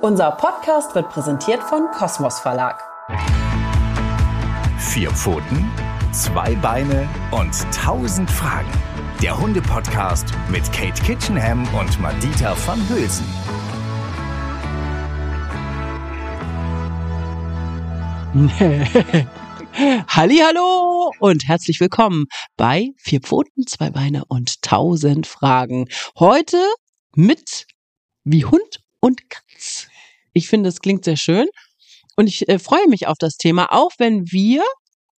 Unser Podcast wird präsentiert von Kosmos Verlag. Vier Pfoten, zwei Beine und tausend Fragen. Der Hunde-Podcast mit Kate Kitchenham und Madita van Hülsen. Hallo und herzlich willkommen bei Vier Pfoten, zwei Beine und tausend Fragen. Heute mit wie Hund und Katz. Ich finde, es klingt sehr schön und ich äh, freue mich auf das Thema, auch wenn wir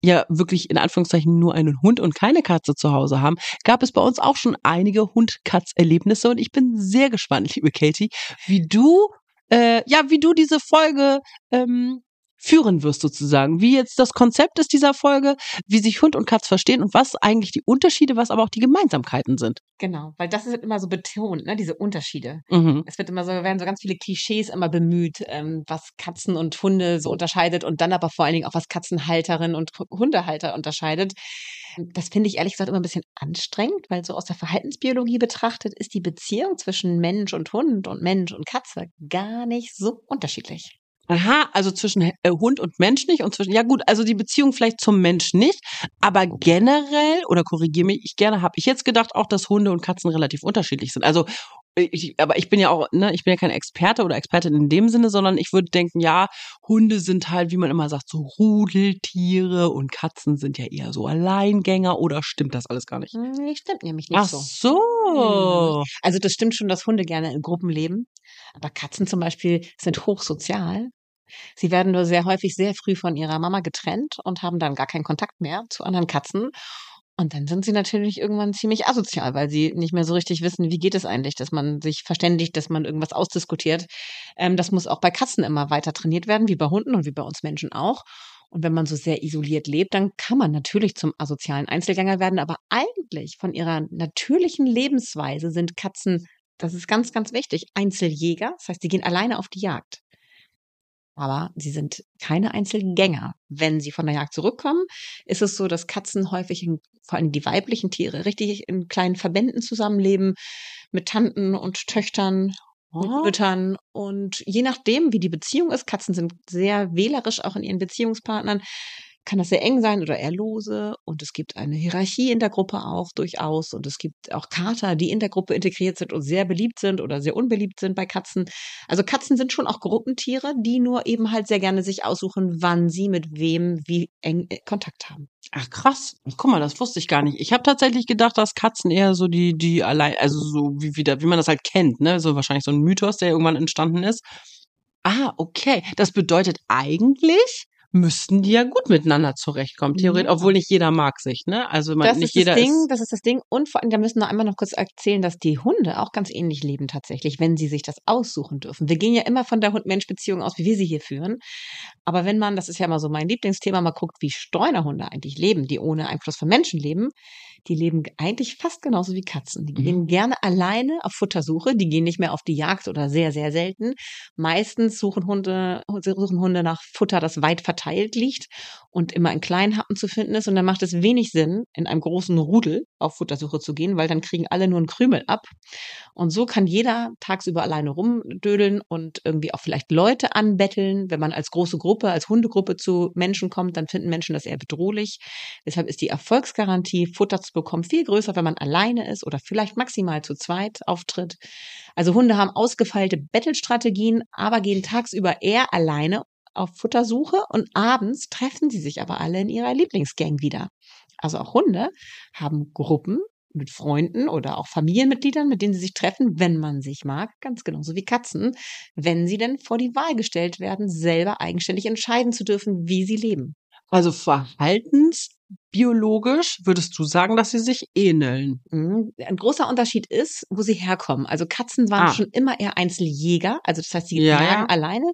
ja wirklich in Anführungszeichen nur einen Hund und keine Katze zu Hause haben, gab es bei uns auch schon einige Hund-Katz-Erlebnisse und ich bin sehr gespannt, liebe Katie, wie du äh, ja, wie du diese Folge ähm, führen wirst sozusagen, wie jetzt das Konzept ist dieser Folge, wie sich Hund und Katz verstehen und was eigentlich die Unterschiede, was aber auch die Gemeinsamkeiten sind. Genau, weil das wird immer so betont, ne, diese Unterschiede. Mhm. Es wird immer so, werden so ganz viele Klischees immer bemüht, ähm, was Katzen und Hunde so unterscheidet und dann aber vor allen Dingen auch was Katzenhalterin und Hundehalter unterscheidet. Das finde ich ehrlich gesagt immer ein bisschen anstrengend, weil so aus der Verhaltensbiologie betrachtet ist die Beziehung zwischen Mensch und Hund und Mensch und Katze gar nicht so unterschiedlich. Aha, also zwischen äh, Hund und Mensch nicht und zwischen, ja gut, also die Beziehung vielleicht zum Mensch nicht, aber generell, oder korrigiere mich, ich gerne, habe ich jetzt gedacht auch, dass Hunde und Katzen relativ unterschiedlich sind. Also, ich, aber ich bin ja auch, ne, ich bin ja kein Experte oder Expertin in dem Sinne, sondern ich würde denken, ja, Hunde sind halt, wie man immer sagt, so Rudeltiere und Katzen sind ja eher so Alleingänger oder stimmt das alles gar nicht? Nee, stimmt nämlich nicht Ach so. so. Also das stimmt schon, dass Hunde gerne in Gruppen leben, aber Katzen zum Beispiel sind hochsozial. Sie werden nur sehr häufig sehr früh von ihrer Mama getrennt und haben dann gar keinen Kontakt mehr zu anderen Katzen. Und dann sind sie natürlich irgendwann ziemlich asozial, weil sie nicht mehr so richtig wissen, wie geht es eigentlich, dass man sich verständigt, dass man irgendwas ausdiskutiert. Ähm, das muss auch bei Katzen immer weiter trainiert werden, wie bei Hunden und wie bei uns Menschen auch. Und wenn man so sehr isoliert lebt, dann kann man natürlich zum asozialen Einzelgänger werden. Aber eigentlich von ihrer natürlichen Lebensweise sind Katzen, das ist ganz, ganz wichtig, Einzeljäger. Das heißt, sie gehen alleine auf die Jagd aber sie sind keine Einzelgänger. Wenn sie von der Jagd zurückkommen, ist es so, dass Katzen häufig, in, vor allem die weiblichen Tiere, richtig in kleinen Verbänden zusammenleben mit Tanten und Töchtern und Oh. Müttern. Und je nachdem, wie die Beziehung ist, Katzen sind sehr wählerisch auch in ihren Beziehungspartnern, kann das sehr eng sein oder eher lose. Und es gibt eine Hierarchie in der Gruppe auch durchaus. Und es gibt auch Kater, die in der Gruppe integriert sind und sehr beliebt sind oder sehr unbeliebt sind bei Katzen. Also Katzen sind schon auch Gruppentiere, die nur eben halt sehr gerne sich aussuchen, wann sie mit wem wie eng äh, Kontakt haben. Ach krass, guck mal, das wusste ich gar nicht. Ich habe tatsächlich gedacht, dass Katzen eher so die die allein, also so wie wieder, wie man das halt kennt, ne, so wahrscheinlich so ein Mythos, der irgendwann entstanden ist. Ah, okay, das bedeutet eigentlich müssten die ja gut miteinander zurechtkommen, theoretisch, Ja. obwohl nicht jeder mag sich, ne? Also man, Das nicht ist jeder das Ding, ist. das ist das Ding. Und vor allem, da müssen wir einmal noch kurz erzählen, dass die Hunde auch ganz ähnlich leben tatsächlich, wenn sie sich das aussuchen dürfen. Wir gehen ja immer von der Hund-Mensch-Beziehung aus, wie wir sie hier führen. Aber wenn man, das ist ja immer so mein Lieblingsthema, mal guckt, wie Streunerhunde eigentlich leben, die ohne Einfluss von Menschen leben, die leben eigentlich fast genauso wie Katzen. Die Mhm. gehen gerne alleine auf Futtersuche, die gehen nicht mehr auf die Jagd oder sehr, sehr selten. Meistens suchen Hunde, suchen Hunde nach Futter, das weit verteilt liegt und immer in kleinen Happen zu finden ist. Und dann macht es wenig Sinn, in einem großen Rudel auf Futtersuche zu gehen, weil dann kriegen alle nur einen Krümel ab. Und so kann jeder tagsüber alleine rumdödeln und irgendwie auch vielleicht Leute anbetteln. Wenn man als große Gruppe, als Hundegruppe zu Menschen kommt, dann finden Menschen das eher bedrohlich. Deshalb ist die Erfolgsgarantie, Futter zu bekommen, viel größer, wenn man alleine ist oder vielleicht maximal zu zweit auftritt. Also Hunde haben ausgefeilte Bettelstrategien, aber gehen tagsüber eher alleine auf Futtersuche und abends treffen sie sich aber alle in ihrer Lieblingsgang wieder. Also auch Hunde haben Gruppen mit Freunden oder auch Familienmitgliedern, mit denen sie sich treffen, wenn man sich mag, ganz genauso wie Katzen, wenn sie denn vor die Wahl gestellt werden, selber eigenständig entscheiden zu dürfen, wie sie leben. Also verhaltensbiologisch würdest du sagen, dass sie sich ähneln. Mhm. Ein großer Unterschied ist, wo sie herkommen. Also Katzen waren Ah. schon immer eher Einzeljäger, also das heißt, sie Ja, jagen ja. alleine.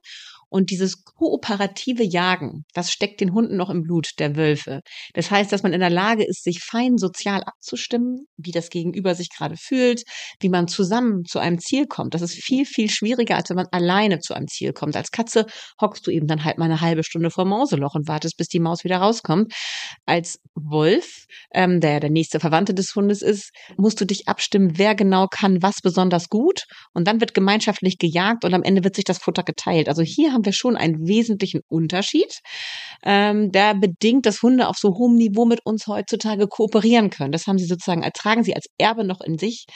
Und dieses kooperative Jagen, das steckt den Hunden noch im Blut der Wölfe. Das heißt, dass man in der Lage ist, sich fein sozial abzustimmen, wie das Gegenüber sich gerade fühlt, wie man zusammen zu einem Ziel kommt. Das ist viel, viel schwieriger, als wenn man alleine zu einem Ziel kommt. Als Katze hockst du eben dann halt mal eine halbe Stunde vor Mauseloch und wartest, bis die Maus wieder rauskommt. Als Wolf, ähm, der der nächste Verwandte des Hundes ist, musst du dich abstimmen, wer genau kann was besonders gut. Und dann wird gemeinschaftlich gejagt und am Ende wird sich das Futter geteilt. Also hier haben wir schon einen wesentlichen Unterschied, ähm, der bedingt, dass Hunde auf so hohem Niveau mit uns heutzutage kooperieren können. Das haben sie sozusagen, ertragen sie als Erbe noch in sich.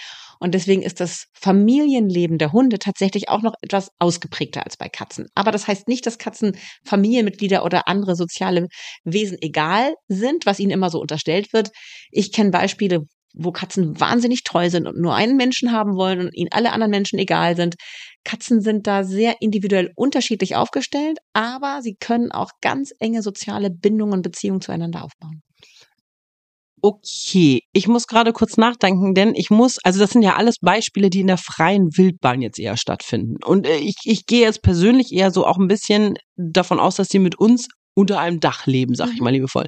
Und deswegen ist das Familienleben der Hunde tatsächlich auch noch etwas ausgeprägter als bei Katzen. Aber das heißt nicht, dass Katzen Familienmitglieder oder andere soziale Wesen egal sind, was ihnen immer so unterstellt wird. Ich kenne Beispiele, wo Katzen wahnsinnig treu sind und nur einen Menschen haben wollen und ihnen alle anderen Menschen egal sind. Katzen sind da sehr individuell unterschiedlich aufgestellt, aber sie können auch ganz enge soziale Bindungen und Beziehungen zueinander aufbauen. Okay, ich muss gerade kurz nachdenken, denn ich muss, also das sind ja alles Beispiele, die in der freien Wildbahn jetzt eher stattfinden. Und äh, ich, ich gehe jetzt persönlich eher so auch ein bisschen davon aus, dass die mit uns unter einem Dach leben, sag ich mal liebevoll.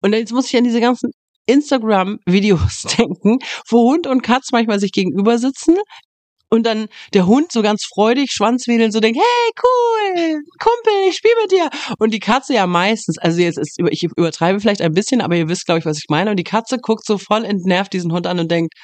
Und jetzt muss ich an diese ganzen Instagram-Videos denken, wo Hund und Katz manchmal sich gegenüber sitzen, und dann der Hund so ganz freudig, Schwanzwedeln, so denkt, hey, cool, Kumpel, ich spiele mit dir. Und die Katze ja meistens, also jetzt ist, ich übertreibe vielleicht ein bisschen, aber ihr wisst, glaube ich, was ich meine. Und die Katze guckt so voll entnervt diesen Hund an und denkt,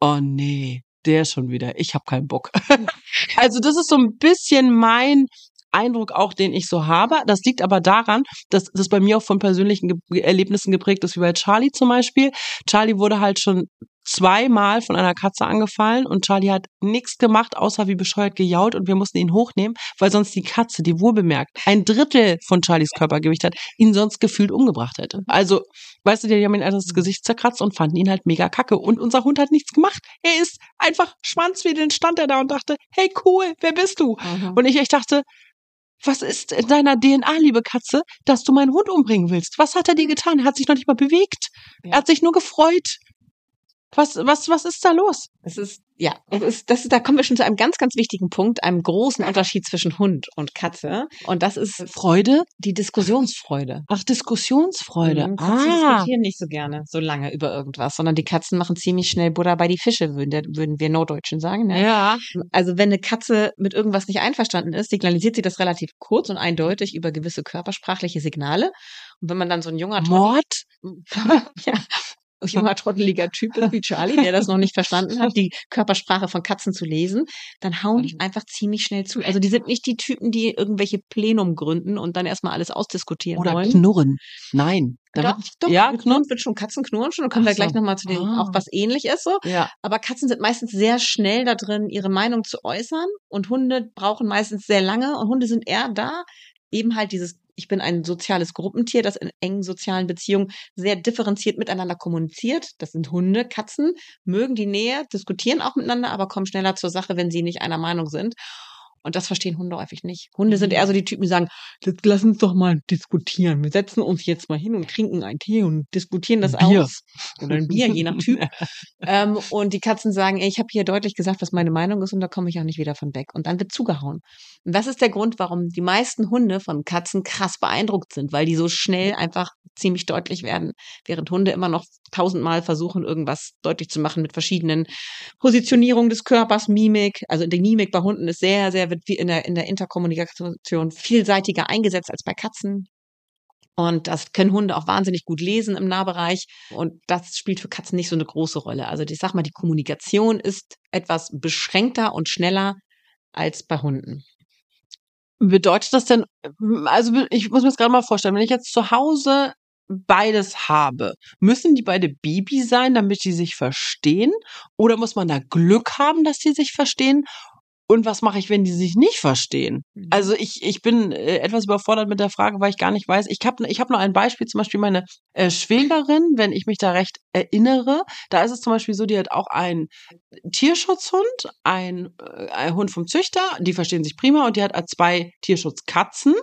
oh nee, der schon wieder, ich habe keinen Bock. also das ist so ein bisschen mein Eindruck auch, den ich so habe. Das liegt aber daran, dass das bei mir auch von persönlichen Ge Erlebnissen geprägt ist, wie bei Charlie zum Beispiel. Charlie wurde halt schon zweimal von einer Katze angefallen und Charlie hat nichts gemacht, außer wie bescheuert gejault und wir mussten ihn hochnehmen, weil sonst die Katze, die wohl bemerkt, ein Drittel von Charlies Körpergewicht hat, ihn sonst gefühlt umgebracht hätte. Also, weißt du, die haben ihn einfach das Gesicht zerkratzt und fanden ihn halt mega kacke und unser Hund hat nichts gemacht. Er ist einfach schwanzwedelnd stand er da und dachte, hey cool, wer bist du? Mhm. Und ich echt dachte, was ist in deiner DNA, liebe Katze, dass du meinen Hund umbringen willst? Was hat er dir getan? Er hat sich noch nicht mal bewegt. Ja. Er hat sich nur gefreut. Was, was, was ist da los? Es ist, ja, es ist, das ist, da kommen wir schon zu einem ganz, ganz wichtigen Punkt, einem großen Unterschied zwischen Hund und Katze. Und das ist Freude? Die Diskussionsfreude. Ach, Diskussionsfreude. Mhm, Katzen ah. diskutieren nicht so gerne so lange über irgendwas, sondern die Katzen machen ziemlich schnell Butter bei die Fische, würden, würden wir Norddeutschen sagen. Ne? Ja. Also wenn eine Katze mit irgendwas nicht einverstanden ist, signalisiert sie das relativ kurz und eindeutig über gewisse körpersprachliche Signale. Und wenn man dann so ein junger Mord? ja, junger trotteliger Typ ist wie Charlie, der das noch nicht verstanden hat, die Körpersprache von Katzen zu lesen, dann hauen die mhm. einfach ziemlich schnell zu. Also die sind nicht die Typen, die irgendwelche Plenum gründen und dann erstmal alles ausdiskutieren Oder wollen. knurren. Nein. Doch, doch, ja, knurren wird schon Katzen knurren schon. Dann kommen Ach wir gleich so. nochmal zu dem, ah. auch was ähnlich ist so. Ja. Aber Katzen sind meistens sehr schnell da drin, ihre Meinung zu äußern und Hunde brauchen meistens sehr lange und Hunde sind eher da, eben halt dieses ich bin ein soziales Gruppentier, das in engen sozialen Beziehungen sehr differenziert miteinander kommuniziert. Das sind Hunde, Katzen, mögen die Nähe, diskutieren auch miteinander, aber kommen schneller zur Sache, wenn sie nicht einer Meinung sind. Und das verstehen Hunde häufig nicht. Hunde sind eher so die Typen, die sagen, lass uns doch mal diskutieren. Wir setzen uns jetzt mal hin und trinken einen Tee und diskutieren das Bier. aus. Oder ein Bier, je nach Typ. ähm, und die Katzen sagen, ey, ich habe hier deutlich gesagt, was meine Meinung ist und da komme ich auch nicht wieder von weg. Und dann wird zugehauen. Und das ist der Grund, warum die meisten Hunde von Katzen krass beeindruckt sind, weil die so schnell einfach ziemlich deutlich werden, während Hunde immer noch tausendmal versuchen, irgendwas deutlich zu machen mit verschiedenen Positionierungen des Körpers, Mimik. Also die Mimik bei Hunden ist sehr, sehr wird in der, in der Interkommunikation vielseitiger eingesetzt als bei Katzen. Und das können Hunde auch wahnsinnig gut lesen im Nahbereich. Und das spielt für Katzen nicht so eine große Rolle. Also ich sag mal, die Kommunikation ist etwas beschränkter und schneller als bei Hunden. Bedeutet das denn, also ich muss mir das gerade mal vorstellen, wenn ich jetzt zu Hause beides habe, müssen die beide Baby sein, damit die sich verstehen? Oder muss man da Glück haben, dass die sich verstehen? Und was mache ich, wenn die sich nicht verstehen? Mhm. Also ich, ich bin äh, etwas überfordert mit der Frage, weil ich gar nicht weiß. Ich habe ich hab noch ein Beispiel, zum Beispiel meine äh, Schwägerin, wenn ich mich da recht erinnere. Da ist es zum Beispiel so, die hat auch einen Tierschutzhund, ein, äh, ein Hund vom Züchter, die verstehen sich prima und die hat zwei Tierschutzkatzen.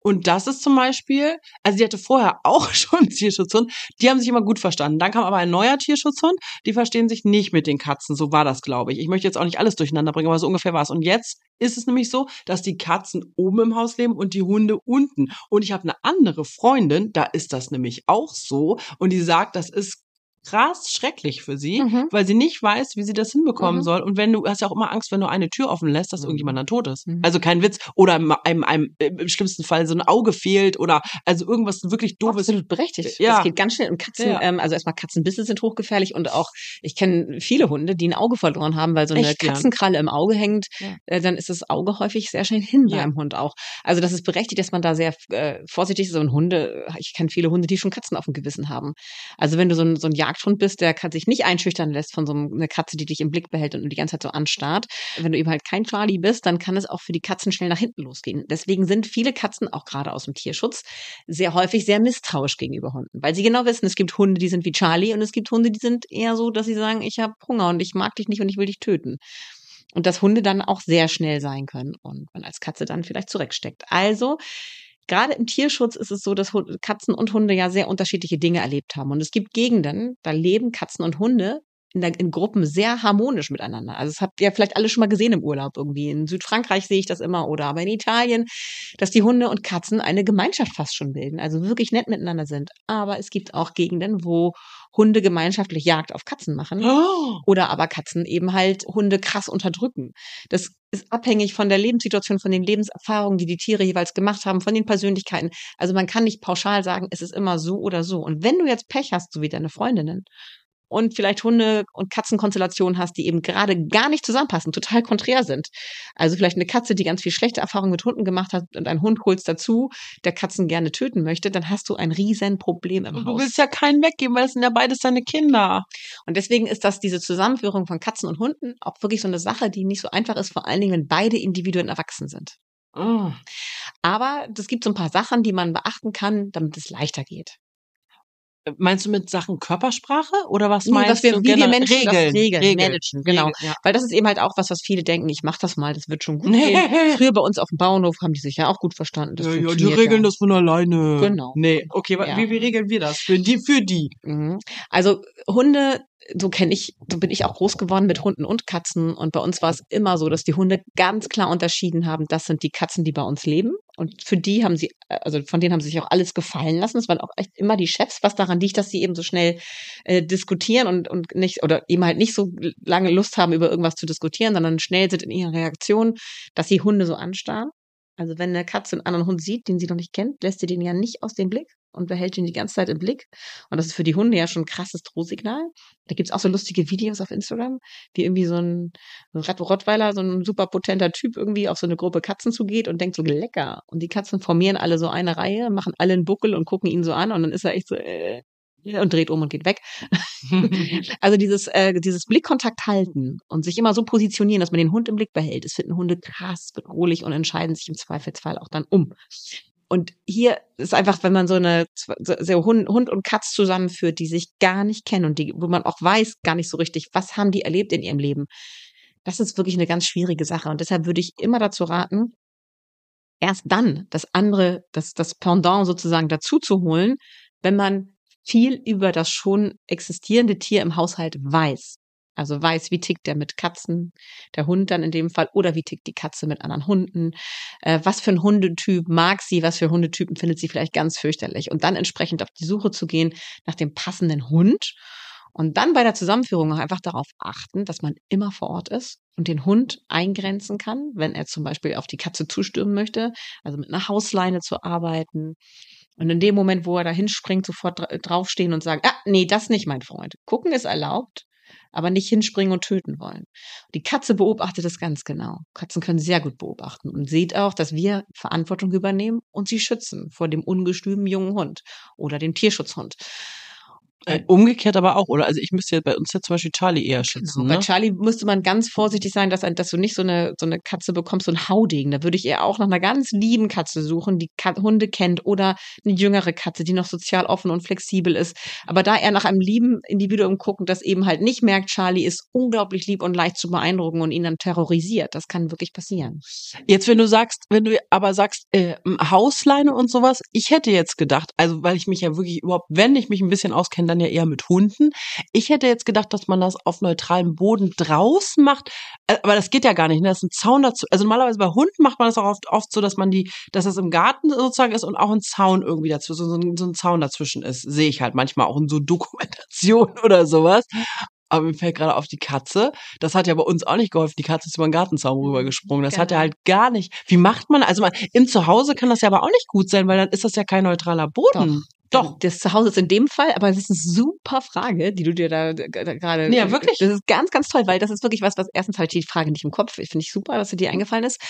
Und das ist zum Beispiel, also die hatte vorher auch schon einen Tierschutzhund, die haben sich immer gut verstanden. Dann kam aber ein neuer Tierschutzhund, die verstehen sich nicht mit den Katzen. So war das, glaube ich. Ich möchte jetzt auch nicht alles durcheinander bringen, aber so ungefähr war es. Und jetzt ist es nämlich so, dass die Katzen oben im Haus leben und die Hunde unten. Und ich habe eine andere Freundin, da ist das nämlich auch so. Und die sagt, das ist krass schrecklich für sie, Mhm. weil sie nicht weiß, wie sie das hinbekommen Mhm. soll. Und wenn du hast ja auch immer Angst, wenn du eine Tür offen lässt, dass Mhm. irgendjemand dann tot ist. Mhm. Also kein Witz. Oder im, einem, einem, im schlimmsten Fall so ein Auge fehlt oder also irgendwas wirklich doofes. Absolut berechtigt. Ja. Das geht ganz schnell. Und Katzen, Ja. ähm, also erstmal Katzenbisse sind hochgefährlich und auch, ich kenne viele Hunde, die ein Auge verloren haben, weil so eine Echt? Katzenkralle im Auge hängt, Ja. äh, dann ist das Auge häufig sehr schnell hin beim Hund auch. Also das ist berechtigt, dass man da sehr äh, vorsichtig ist. So ein Hunde, ich kenne viele Hunde, die schon Katzen auf dem Gewissen haben. Also wenn du so ein, so ein Jagdhund bist, der sich nicht einschüchtern lässt von so einer Katze, die dich im Blick behält und die ganze Zeit so anstarrt. Wenn du eben halt kein Charlie bist, dann kann es auch für die Katzen schnell nach hinten losgehen. Deswegen sind viele Katzen, auch gerade aus dem Tierschutz, sehr häufig sehr misstrauisch gegenüber Hunden. Weil sie genau wissen, es gibt Hunde, die sind wie Charlie und es gibt Hunde, die sind eher so, dass sie sagen, ich habe Hunger und ich mag dich nicht und ich will dich töten. Und dass Hunde dann auch sehr schnell sein können und man als Katze dann vielleicht zurücksteckt. Also, gerade im Tierschutz ist es so, dass Katzen und Hunde ja sehr unterschiedliche Dinge erlebt haben. Und es gibt Gegenden, da leben Katzen und Hunde in, der, in Gruppen sehr harmonisch miteinander. Also das habt ihr vielleicht alle schon mal gesehen im Urlaub irgendwie. In Südfrankreich sehe ich das immer oder aber in Italien, dass die Hunde und Katzen eine Gemeinschaft fast schon bilden, also wirklich nett miteinander sind. Aber es gibt auch Gegenden, wo Hunde gemeinschaftlich Jagd auf Katzen machen Oh. oder aber Katzen eben halt Hunde krass unterdrücken. Das ist abhängig von der Lebenssituation, von den Lebenserfahrungen, die die Tiere jeweils gemacht haben, von den Persönlichkeiten. Also man kann nicht pauschal sagen, es ist immer so oder so. Und wenn du jetzt Pech hast, so wie deine Freundinnen, und vielleicht Hunde- und Katzenkonstellationen hast, die eben gerade gar nicht zusammenpassen, total konträr sind. Also vielleicht eine Katze, die ganz viel schlechte Erfahrungen mit Hunden gemacht hat und einen Hund holst dazu, der Katzen gerne töten möchte, dann hast du ein riesen Problem im Und du Haus. willst ja keinen weggeben, weil das sind ja beides deine Kinder. Und deswegen ist das diese Zusammenführung von Katzen und Hunden auch wirklich so eine Sache, die nicht so einfach ist, vor allen Dingen, wenn beide Individuen erwachsen sind. Oh. Aber es gibt so ein paar Sachen, die man beachten kann, damit es leichter geht. Meinst du mit Sachen Körpersprache oder was Nee, meinst was wir- du? wie wir? Menschen das Regeln, regeln, managen, genau. Regeln, ja. Weil das ist eben halt auch was, was viele denken, ich mache das mal, das wird schon gut gehen. Früher bei uns auf dem Bauernhof haben die sich ja auch gut verstanden. Das ja, ja, die regeln ja. das von alleine. Genau. Nee, okay, Ja. wie, wie regeln wir das? Für die, für die. Mhm. Also Hunde, so kenne ich, so bin ich auch groß geworden mit Hunden und Katzen. Und bei uns war es immer so, dass die Hunde ganz klar unterschieden haben, das sind die Katzen, die bei uns leben. Und für die haben sie, also von denen haben sie sich auch alles gefallen lassen. Es waren auch echt immer die Chefs, was daran liegt, dass sie eben so schnell äh, diskutieren und, und nicht, oder eben halt nicht so lange Lust haben, über irgendwas zu diskutieren, sondern schnell sind in ihren Reaktionen, dass sie Hunde so anstarren. Also wenn eine Katze einen anderen Hund sieht, den sie noch nicht kennt, lässt sie den ja nicht aus dem Blick und behält ihn die ganze Zeit im Blick. Und das ist für die Hunde ja schon ein krasses Drohsignal. Da gibt's auch so lustige Videos auf Instagram, wie irgendwie so ein, Rottweiler, so ein super potenter Typ irgendwie auf so eine Gruppe Katzen zugeht und denkt so lecker. Und die Katzen formieren alle so eine Reihe, machen alle einen Buckel und gucken ihn so an und dann ist er echt so äh, und dreht um und geht weg. Also dieses, äh, dieses Blickkontakt halten und sich immer so positionieren, dass man den Hund im Blick behält, das finden Hunde krass bedrohlich und entscheiden sich im Zweifelsfall auch dann um. Und hier ist einfach, wenn man so eine so Hund, Hund und Katz zusammenführt, die sich gar nicht kennen und die, wo man auch weiß gar nicht so richtig, was haben die erlebt in ihrem Leben. Das ist wirklich eine ganz schwierige Sache. Und deshalb würde ich immer dazu raten, erst dann das andere, das, das Pendant sozusagen dazu zu holen, wenn man viel über das schon existierende Tier im Haushalt weiß. Also weiß, wie tickt der mit Katzen, der Hund dann in dem Fall, oder wie tickt die Katze mit anderen Hunden, äh, was für ein Hundetyp mag sie, was für Hundetypen findet sie vielleicht ganz fürchterlich. Und dann entsprechend auf die Suche zu gehen nach dem passenden Hund. Und dann bei der Zusammenführung auch einfach darauf achten, dass man immer vor Ort ist und den Hund eingrenzen kann, wenn er zum Beispiel auf die Katze zustürmen möchte, also mit einer Hausleine zu arbeiten. Und in dem Moment, wo er da hinspringt, sofort dra- draufstehen und sagen, ah, nee, das nicht, mein Freund. Gucken ist erlaubt, aber nicht hinspringen und töten wollen. Die Katze beobachtet das ganz genau. Katzen können sehr gut beobachten und sieht auch, dass wir Verantwortung übernehmen und sie schützen vor dem ungestümen jungen Hund oder dem Tierschutzhund. Äh, umgekehrt aber auch, oder? Also ich müsste jetzt bei uns jetzt zum Beispiel Charlie eher schützen. Genau. Bei Ne? Charlie müsste man ganz vorsichtig sein, dass, dass du nicht so eine, so eine Katze bekommst, so ein Haudegen. Da würde ich eher auch nach einer ganz lieben Katze suchen, die Kat Hunde kennt oder eine jüngere Katze, die noch sozial offen und flexibel ist. Aber da eher nach einem lieben Individuum gucken, das eben halt nicht merkt, Charlie ist unglaublich lieb und leicht zu beeindrucken und ihn dann terrorisiert. Das kann wirklich passieren. Jetzt, wenn du sagst, wenn du aber sagst, äh, Hausleine und sowas, ich hätte jetzt gedacht, also weil ich mich ja wirklich überhaupt, wenn ich mich ein bisschen auskenne, dann dann ja eher mit Hunden. Ich hätte jetzt gedacht, dass man das auf neutralem Boden draußen macht, Äh, aber das geht ja gar nicht. Ne? Das ist ein Zaun dazu. Also normalerweise bei Hunden macht man das auch oft, oft so, dass man die, dass das im Garten sozusagen ist und auch ein Zaun irgendwie dazu, so, ein, so ein Zaun dazwischen ist. Sehe ich halt manchmal auch in so Dokumentationen oder sowas. Aber mir fällt gerade auf die Katze. Das hat ja bei uns auch nicht geholfen. Die Katze ist über den Gartenzaun rübergesprungen. Das hat ja Genau. halt gar nicht. Wie macht man? Also man, im Zuhause kann das ja aber auch nicht gut sein, weil dann ist das ja kein neutraler Boden. Doch. Das Zuhause ist in dem Fall, aber es ist eine super Frage, die du dir da g- g- gerade. Ja, wirklich. Das ist ganz, ganz toll, weil das ist wirklich was, was erstens halt die Frage nicht im Kopf. Finde ich super, dass dir die eingefallen ist.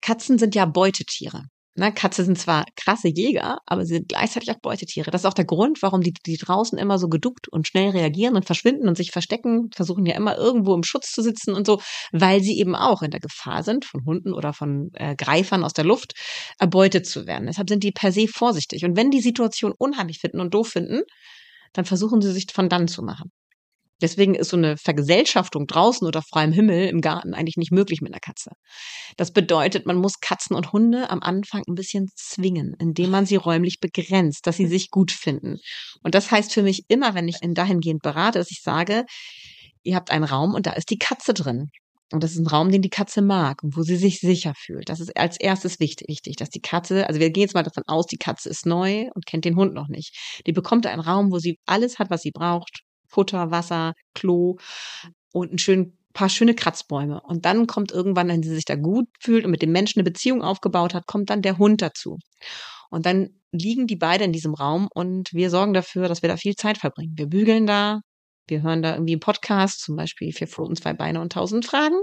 Katzen sind ja Beutetiere. Ne, Katze sind zwar krasse Jäger, aber sie sind gleichzeitig auch Beutetiere. Das ist auch der Grund, warum die, die draußen immer so geduckt und schnell reagieren und verschwinden und sich verstecken, versuchen ja immer irgendwo im Schutz zu sitzen und so, weil sie eben auch in der Gefahr sind, von Hunden oder von äh, Greifern aus der Luft erbeutet zu werden. Deshalb sind die per se vorsichtig. Und wenn die Situation unheimlich finden und doof finden, dann versuchen sie sich von dann zu machen. Deswegen ist so eine Vergesellschaftung draußen oder freiem Himmel im Garten eigentlich nicht möglich mit einer Katze. Das bedeutet, man muss Katzen und Hunde am Anfang ein bisschen zwingen, indem man sie räumlich begrenzt, dass sie sich gut finden. Und das heißt für mich immer, wenn ich in dahingehend berate, dass ich sage, ihr habt einen Raum und da ist die Katze drin. Und das ist ein Raum, den die Katze mag und wo sie sich sicher fühlt. Das ist als erstes wichtig, wichtig, dass die Katze, also wir gehen jetzt mal davon aus, die Katze ist neu und kennt den Hund noch nicht. Die bekommt einen Raum, wo sie alles hat, was sie braucht. Futter, Wasser, Klo und ein schön, paar schöne Kratzbäume. Und dann kommt irgendwann, wenn sie sich da gut fühlt und mit dem Menschen eine Beziehung aufgebaut hat, kommt dann der Hund dazu. Und dann liegen die beide in diesem Raum und wir sorgen dafür, dass wir da viel Zeit verbringen. Wir bügeln da, wir hören da irgendwie einen Podcast, zum Beispiel Vier Pfoten, zwei Beine und tausend Fragen.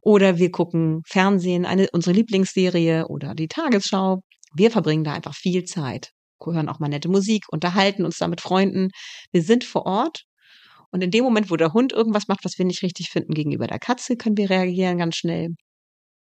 Oder wir gucken Fernsehen, eine, unsere Lieblingsserie oder die Tagesschau. Wir verbringen da einfach viel Zeit. Hören auch mal nette Musik, unterhalten uns da mit Freunden. Wir sind vor Ort. Und in dem Moment, wo der Hund irgendwas macht, was wir nicht richtig finden gegenüber der Katze, können wir reagieren ganz schnell.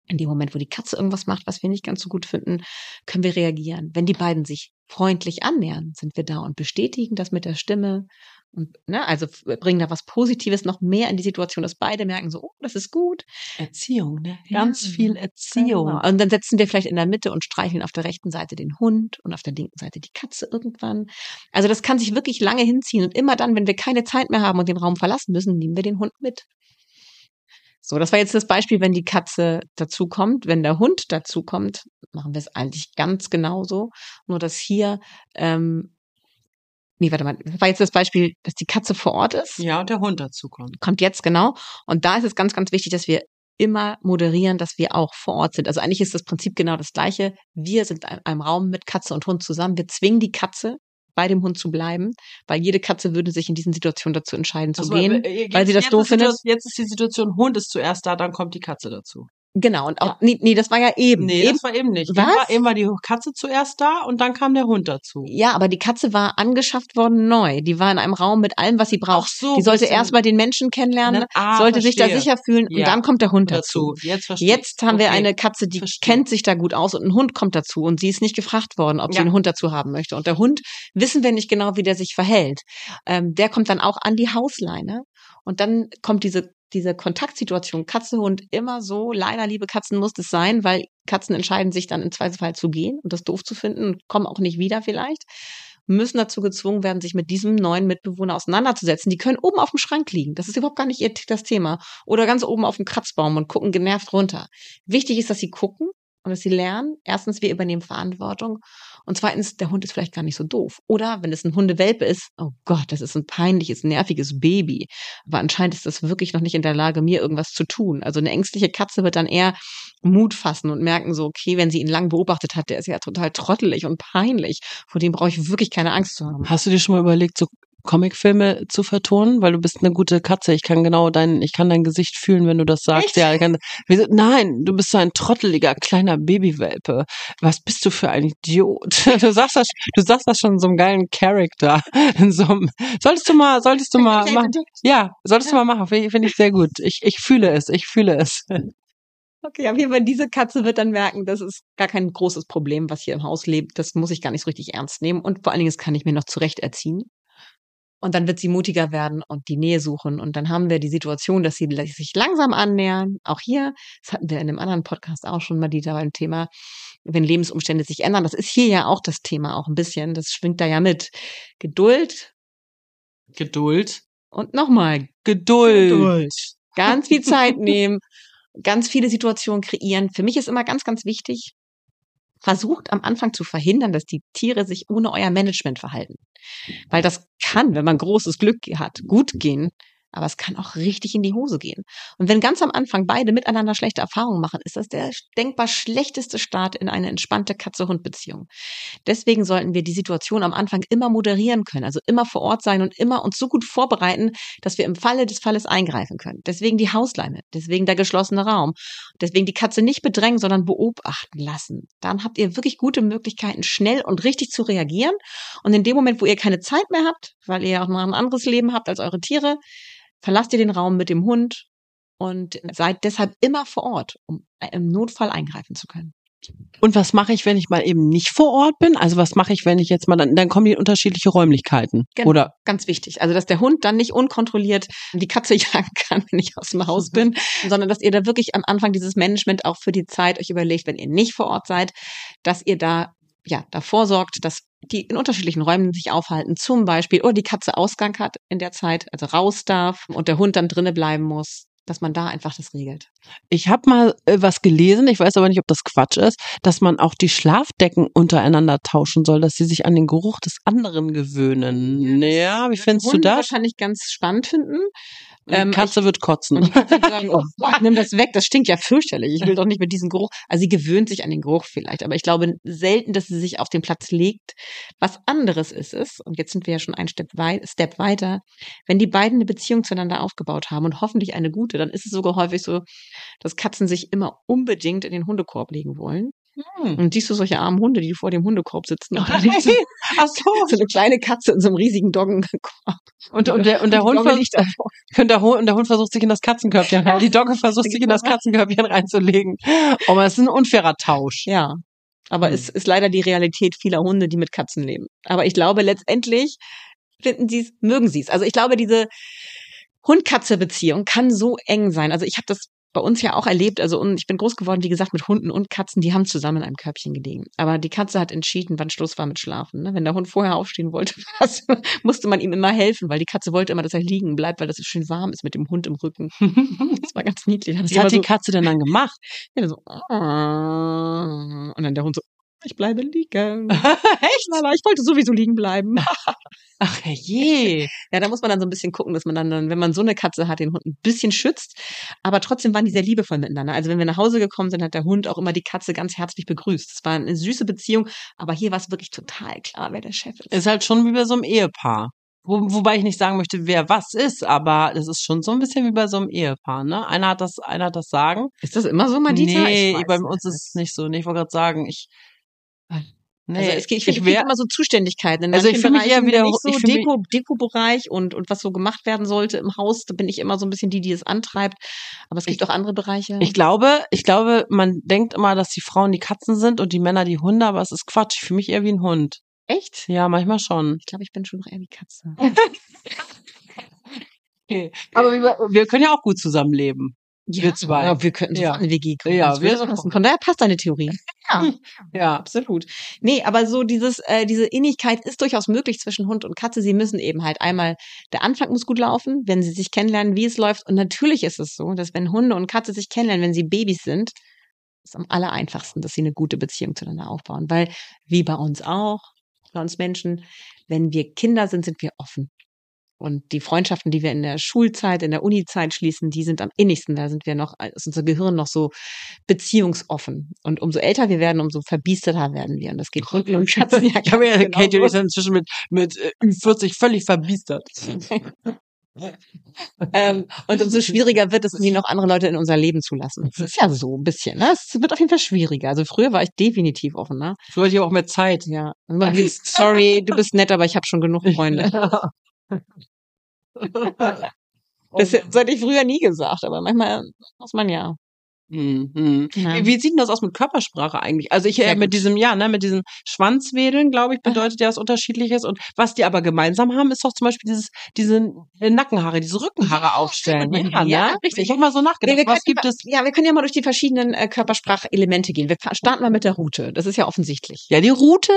In dem Moment, wo die Katze irgendwas macht, was wir nicht ganz so gut finden, können wir reagieren. Wenn die beiden sich freundlich annähern, sind wir da und bestätigen das mit der Stimme und ne, also bringen da was Positives noch mehr in die Situation, dass beide merken so, oh, das ist gut. Erziehung, ne? Ja, Ganz viel Erziehung. Genau. Und dann setzen wir vielleicht in der Mitte und streicheln auf der rechten Seite den Hund und auf der linken Seite die Katze irgendwann. Also das kann sich wirklich lange hinziehen und immer dann, wenn wir keine Zeit mehr haben und den Raum verlassen müssen, nehmen wir den Hund mit. So, das war jetzt das Beispiel, wenn die Katze dazukommt. Wenn der Hund dazukommt, machen wir es eigentlich ganz genauso. Nur dass hier, ähm, nee, warte mal, das war jetzt das Beispiel, dass die Katze vor Ort ist Ja, und der Hund dazu kommt. kommt jetzt genau. Und da ist es ganz, ganz wichtig, dass wir immer moderieren, dass wir auch vor Ort sind. Also eigentlich ist das Prinzip genau das gleiche. Wir sind in einem Raum mit Katze und Hund zusammen. Wir zwingen die Katze, bei dem Hund zu bleiben, weil jede Katze würde sich in diesen Situationen dazu entscheiden zu Also, gehen. äh, jetzt- weil sie das doof findet. Jetzt ist die Situation, Hund ist zuerst da, dann kommt die Katze dazu. Genau. Und auch, Ja. nee, nee, das war ja eben. Nee, eben das war eben nicht. Eben Was? war, eben war die Katze zuerst da und dann kam der Hund dazu. ja, aber die Katze war angeschafft worden neu. Die war in einem Raum mit allem, was sie braucht. Ach so, die sollte erstmal den Menschen kennenlernen, Ne? Ah, sollte sich da verstehe. sicher fühlen und Ja. dann kommt der Hund dazu. dazu. Jetzt verstehe Jetzt haben wir Okay. eine Katze, die Verstehe. kennt sich da gut aus und ein Hund kommt dazu und sie ist nicht gefragt worden, ob sie Ja. einen Hund dazu haben möchte. Und der Hund wissen wir nicht genau, wie der sich verhält. Ähm, der kommt dann auch an die Hausleine und dann kommt diese diese Kontaktsituation Katze Hund immer so. Leider, liebe Katzen, muss es sein, weil Katzen entscheiden sich dann im Zweifelsfall zu gehen und das doof zu finden und kommen auch nicht wieder vielleicht müssen dazu gezwungen werden, sich mit diesem neuen Mitbewohner auseinanderzusetzen. Die können oben auf dem Schrank liegen. Das ist überhaupt gar nicht ihr das Thema. Oder ganz oben auf dem Kratzbaum und gucken genervt runter. Wichtig ist, dass sie gucken und dass sie lernen. Erstens, wir übernehmen Verantwortung. Und zweitens, der Hund ist vielleicht gar nicht so doof. Oder wenn es ein Hundewelpe ist, oh Gott, das ist ein peinliches, nerviges Baby. Aber anscheinend ist das wirklich noch nicht in der Lage, mir irgendwas zu tun. Also eine ängstliche Katze wird dann eher Mut fassen und merken so, okay, wenn sie ihn lang beobachtet hat, der ist ja total trottelig und peinlich. Vor dem brauche ich wirklich keine Angst zu haben. Hast du dir schon mal überlegt, so Comicfilme zu vertonen, weil du bist eine gute Katze. Ich kann genau dein, ich kann dein Gesicht fühlen, wenn du das sagst. Echt? Ja, ich kann, wieso, nein, du bist so ein trotteliger kleiner Babywelpe. Was bist du für ein Idiot? Du sagst das, du sagst das schon in so einem geilen Charakter. In so einem, solltest du mal, solltest du mal machen. Ja, solltest du mal machen. Finde ich, finde ich sehr gut. Ich, ich fühle es, ich fühle es. Okay, auf jeden Fall, diese Katze wird dann merken, das ist gar kein großes Problem, was hier im Haus lebt. Das muss ich gar nicht so richtig ernst nehmen. Und vor allen Dingen, das kann ich mir noch zurecht erziehen. Und dann wird sie mutiger werden und die Nähe suchen. Und dann haben wir die Situation, dass sie sich langsam annähern. Auch hier, das hatten wir in einem anderen Podcast auch schon mal, die da beim Thema, wenn Lebensumstände sich ändern. Das ist hier ja auch das Thema, auch ein bisschen. Das schwingt da ja mit. Geduld Geduld. Und nochmal, Geduld. ganz viel Zeit nehmen, ganz viele Situationen kreieren. Für mich ist immer ganz, ganz wichtig, versucht am Anfang zu verhindern, dass die Tiere sich ohne euer Management verhalten. Weil das kann, wenn man großes Glück hat, gut gehen. Aber es kann auch richtig in die Hose gehen. Und wenn ganz am Anfang beide miteinander schlechte Erfahrungen machen, ist das der denkbar schlechteste Start in eine entspannte Katze-Hund-Beziehung. Deswegen sollten wir die Situation am Anfang immer moderieren können, also immer vor Ort sein und immer uns so gut vorbereiten, dass wir im Falle des Falles eingreifen können. Deswegen die Hausleine, deswegen der geschlossene Raum, deswegen die Katze nicht bedrängen, sondern beobachten lassen. Dann habt ihr wirklich gute Möglichkeiten, schnell und richtig zu reagieren. Und in dem Moment, wo ihr keine Zeit mehr habt, weil ihr auch noch ein anderes Leben habt als eure Tiere, verlasst ihr den Raum mit dem Hund und seid deshalb immer vor Ort, um im Notfall eingreifen zu können. Und was mache ich, wenn ich mal eben nicht vor Ort bin? Also was mache ich, wenn ich jetzt mal dann, dann kommen die unterschiedliche Räumlichkeiten. Genau. Oder Ganz wichtig. Also, dass der Hund dann nicht unkontrolliert die Katze jagen kann, wenn ich aus dem Haus bin, sondern dass ihr da wirklich am Anfang dieses Management auch für die Zeit euch überlegt, wenn ihr nicht vor Ort seid, dass ihr da ja, davor sorgt, dass die in unterschiedlichen Räumen sich aufhalten. Zum Beispiel, oder die Katze Ausgang hat in der Zeit, also raus darf und der Hund dann drinnen bleiben muss, dass man da einfach das regelt. ich habe mal äh, was gelesen, ich weiß aber nicht, ob das Quatsch ist, dass man auch die Schlafdecken untereinander tauschen soll, dass sie sich an den Geruch des anderen gewöhnen. Ja, wie findest du das? wahrscheinlich ganz spannend finden. Die Ähm, Katze wird kotzen. Und die Katze wird sagen, oh nimm das weg, das stinkt ja fürchterlich. Ich will doch nicht mit diesem Geruch. Also sie gewöhnt sich an den Geruch vielleicht, aber ich glaube selten, dass sie sich auf den Platz legt. Was anderes ist es, und jetzt sind wir ja schon ein Step, wei Step weiter, wenn die beiden eine Beziehung zueinander aufgebaut haben und hoffentlich eine gute, dann ist es sogar häufig so, dass Katzen sich immer unbedingt in den Hundekorb legen wollen. Hm. Und siehst du solche armen Hunde, die vor dem Hundekorb sitzen. Liegt so, Ach so. so eine kleine Katze in so einem riesigen Doggenkorb. Und, und der, und der Die Hund Dogge vers- liegt davor. Und der, Hund, und der Hund versucht sich in das Katzenkörbchen rein. Die Dogge versucht sich in das Katzenkörbchen reinzulegen. Oh, aber es ist ein unfairer Tausch. Ja. Aber Hm. es ist leider die Realität vieler Hunde, die mit Katzen leben. Aber ich glaube, letztendlich finden sie es, mögen sie es. Also ich glaube, diese Hund-Katze-Beziehung kann so eng sein. Also ich habe das bei uns ja auch erlebt. Also und ich bin groß geworden, wie gesagt, mit Hunden und Katzen, die haben zusammen in einem Körbchen gelegen. Aber die Katze hat entschieden, wann Schluss war mit Schlafen. Ne? Wenn der Hund vorher aufstehen wollte, musste man ihm immer helfen, weil die Katze wollte immer, dass er liegen bleibt, weil das so schön warm ist mit dem Hund im Rücken. Das war ganz niedlich. Was hat die so, Katze denn dann gemacht? ja, so, und dann der Hund so, ich bleibe liegen. Echt? Aber ich wollte sowieso liegen bleiben. Ach je. Ja, da muss man dann so ein bisschen gucken, dass man dann, wenn man so eine Katze hat, den Hund ein bisschen schützt. Aber trotzdem waren die sehr liebevoll miteinander. Also wenn wir nach Hause gekommen sind, hat der Hund auch immer die Katze ganz herzlich begrüßt. Es war eine süße Beziehung, aber hier war es wirklich total klar, wer der Chef ist. Ist halt schon wie bei so einem Ehepaar. Wo, wobei ich nicht sagen möchte, wer was ist, aber das ist schon so ein bisschen wie bei so einem Ehepaar, ne? Einer hat das, einer hat das Sagen. Ist das immer so, Madita? nee, Ich weiß bei nicht. uns ist es nicht so. Nee, ich wollte gerade sagen, ich. Nee, also es geht, ich, finde, es wär- immer so Zuständigkeiten. In Also ich manchen fühl mich eher wieder- ich so ich Deko, Deko-Bereich und, und was so gemacht werden sollte im Haus, da bin ich immer so ein bisschen die, die es antreibt. Aber es gibt auch andere Bereiche. Ich glaube, ich glaube, man denkt immer, dass die Frauen die Katzen sind und die Männer die Hunde, aber es ist Quatsch. Ich fühle mich eher wie ein Hund. Echt? Ja, manchmal schon. Ich glaube, ich bin schon noch eher die Katze. Aber wir, wir können ja auch gut zusammenleben. Ja, Wir zwei. Ja, wir könnten Ja. eine WG gründen. Ja, wir- so passen. Von daher passt deine Theorie. Ja, Ja. absolut. Nee, aber so dieses, äh, diese Innigkeit ist durchaus möglich zwischen Hund und Katze. Sie müssen eben halt einmal, der Anfang muss gut laufen, wenn sie sich kennenlernen, wie es läuft. Und natürlich ist es so, dass wenn Hunde und Katze sich kennenlernen, wenn sie Babys sind, ist am aller einfachsten, dass sie eine gute Beziehung zueinander aufbauen. Weil, wie bei uns auch, bei uns Menschen, wenn wir Kinder sind, sind wir offen. Und die Freundschaften, die wir in der Schulzeit, in der Unizeit schließen, die sind am innigsten. Da sind wir noch, ist unser Gehirn noch so beziehungsoffen. Und umso älter wir werden, umso verbiesterter werden wir. Und das geht Hunden und Katzen ja Ich habe ja, genau Katie so. ist inzwischen mit, mit äh, 40 völlig verbiestert. ähm, und umso schwieriger wird es, irgendwie noch andere Leute in unser Leben zu lassen. Das ist ja so ein bisschen. Ne? Es wird auf jeden Fall schwieriger. Also früher war ich definitiv offener. So hatte ich auch mehr Zeit. Ja. Sorry, du bist nett, aber ich habe schon genug Freunde. das hätte ich früher nie gesagt, aber manchmal muss man ja. Mhm. Ja. Wie, sieht denn das aus mit Körpersprache eigentlich? Also ich äh, mit diesem, ja, ne, mit diesem Schwanzwedeln, glaube ich, bedeutet ja was Unterschiedliches. Und was die aber gemeinsam haben, ist doch zum Beispiel dieses, diese äh, Nackenhaare, diese Rückenhaare aufstellen. gut, Ja, ja, ne? richtig. Ich habe mal so nachgedacht, wir was gibt ja, es? Ja, wir können ja mal durch die verschiedenen äh, Körpersprachelemente gehen. Wir starten mal mit der Route. Das ist ja offensichtlich. Ja, die Route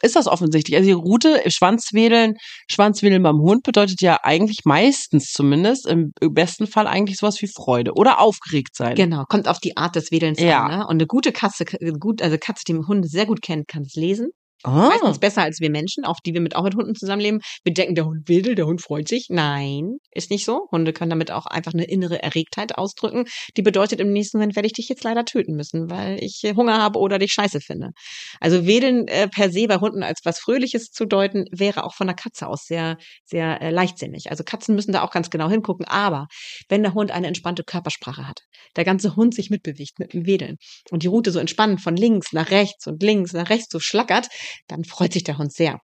ist das offensichtlich. Also die Route, Schwanzwedeln, Schwanzwedeln beim Hund bedeutet ja eigentlich meistens zumindest, im besten Fall eigentlich sowas wie Freude oder aufgeregt sein. Genau, kommt auf die Art des Wedelns Ja. an. Ne? Und eine gute Katze, äh, gut, also Katze, die Hunde sehr gut kennt, kann es lesen. Ah. Meistens besser als wir Menschen, auch die wir mit auch mit Hunden zusammenleben. Wir denken, der Hund wedelt, der Hund freut sich. Nein, ist nicht so. Hunde können damit auch einfach eine innere Erregtheit ausdrücken. Die bedeutet, im nächsten Moment werde ich dich jetzt leider töten müssen, weil ich Hunger habe oder dich scheiße finde. Also wedeln äh, per se bei Hunden als was Fröhliches zu deuten, wäre auch von der Katze aus sehr, sehr äh, leichtsinnig. Also Katzen müssen da auch ganz genau hingucken. Aber wenn der Hund eine entspannte Körpersprache hat, der ganze Hund sich mitbewegt mit dem Wedeln und die Route so entspannt von links nach rechts und links nach rechts so schlackert, dann freut sich der Hund sehr.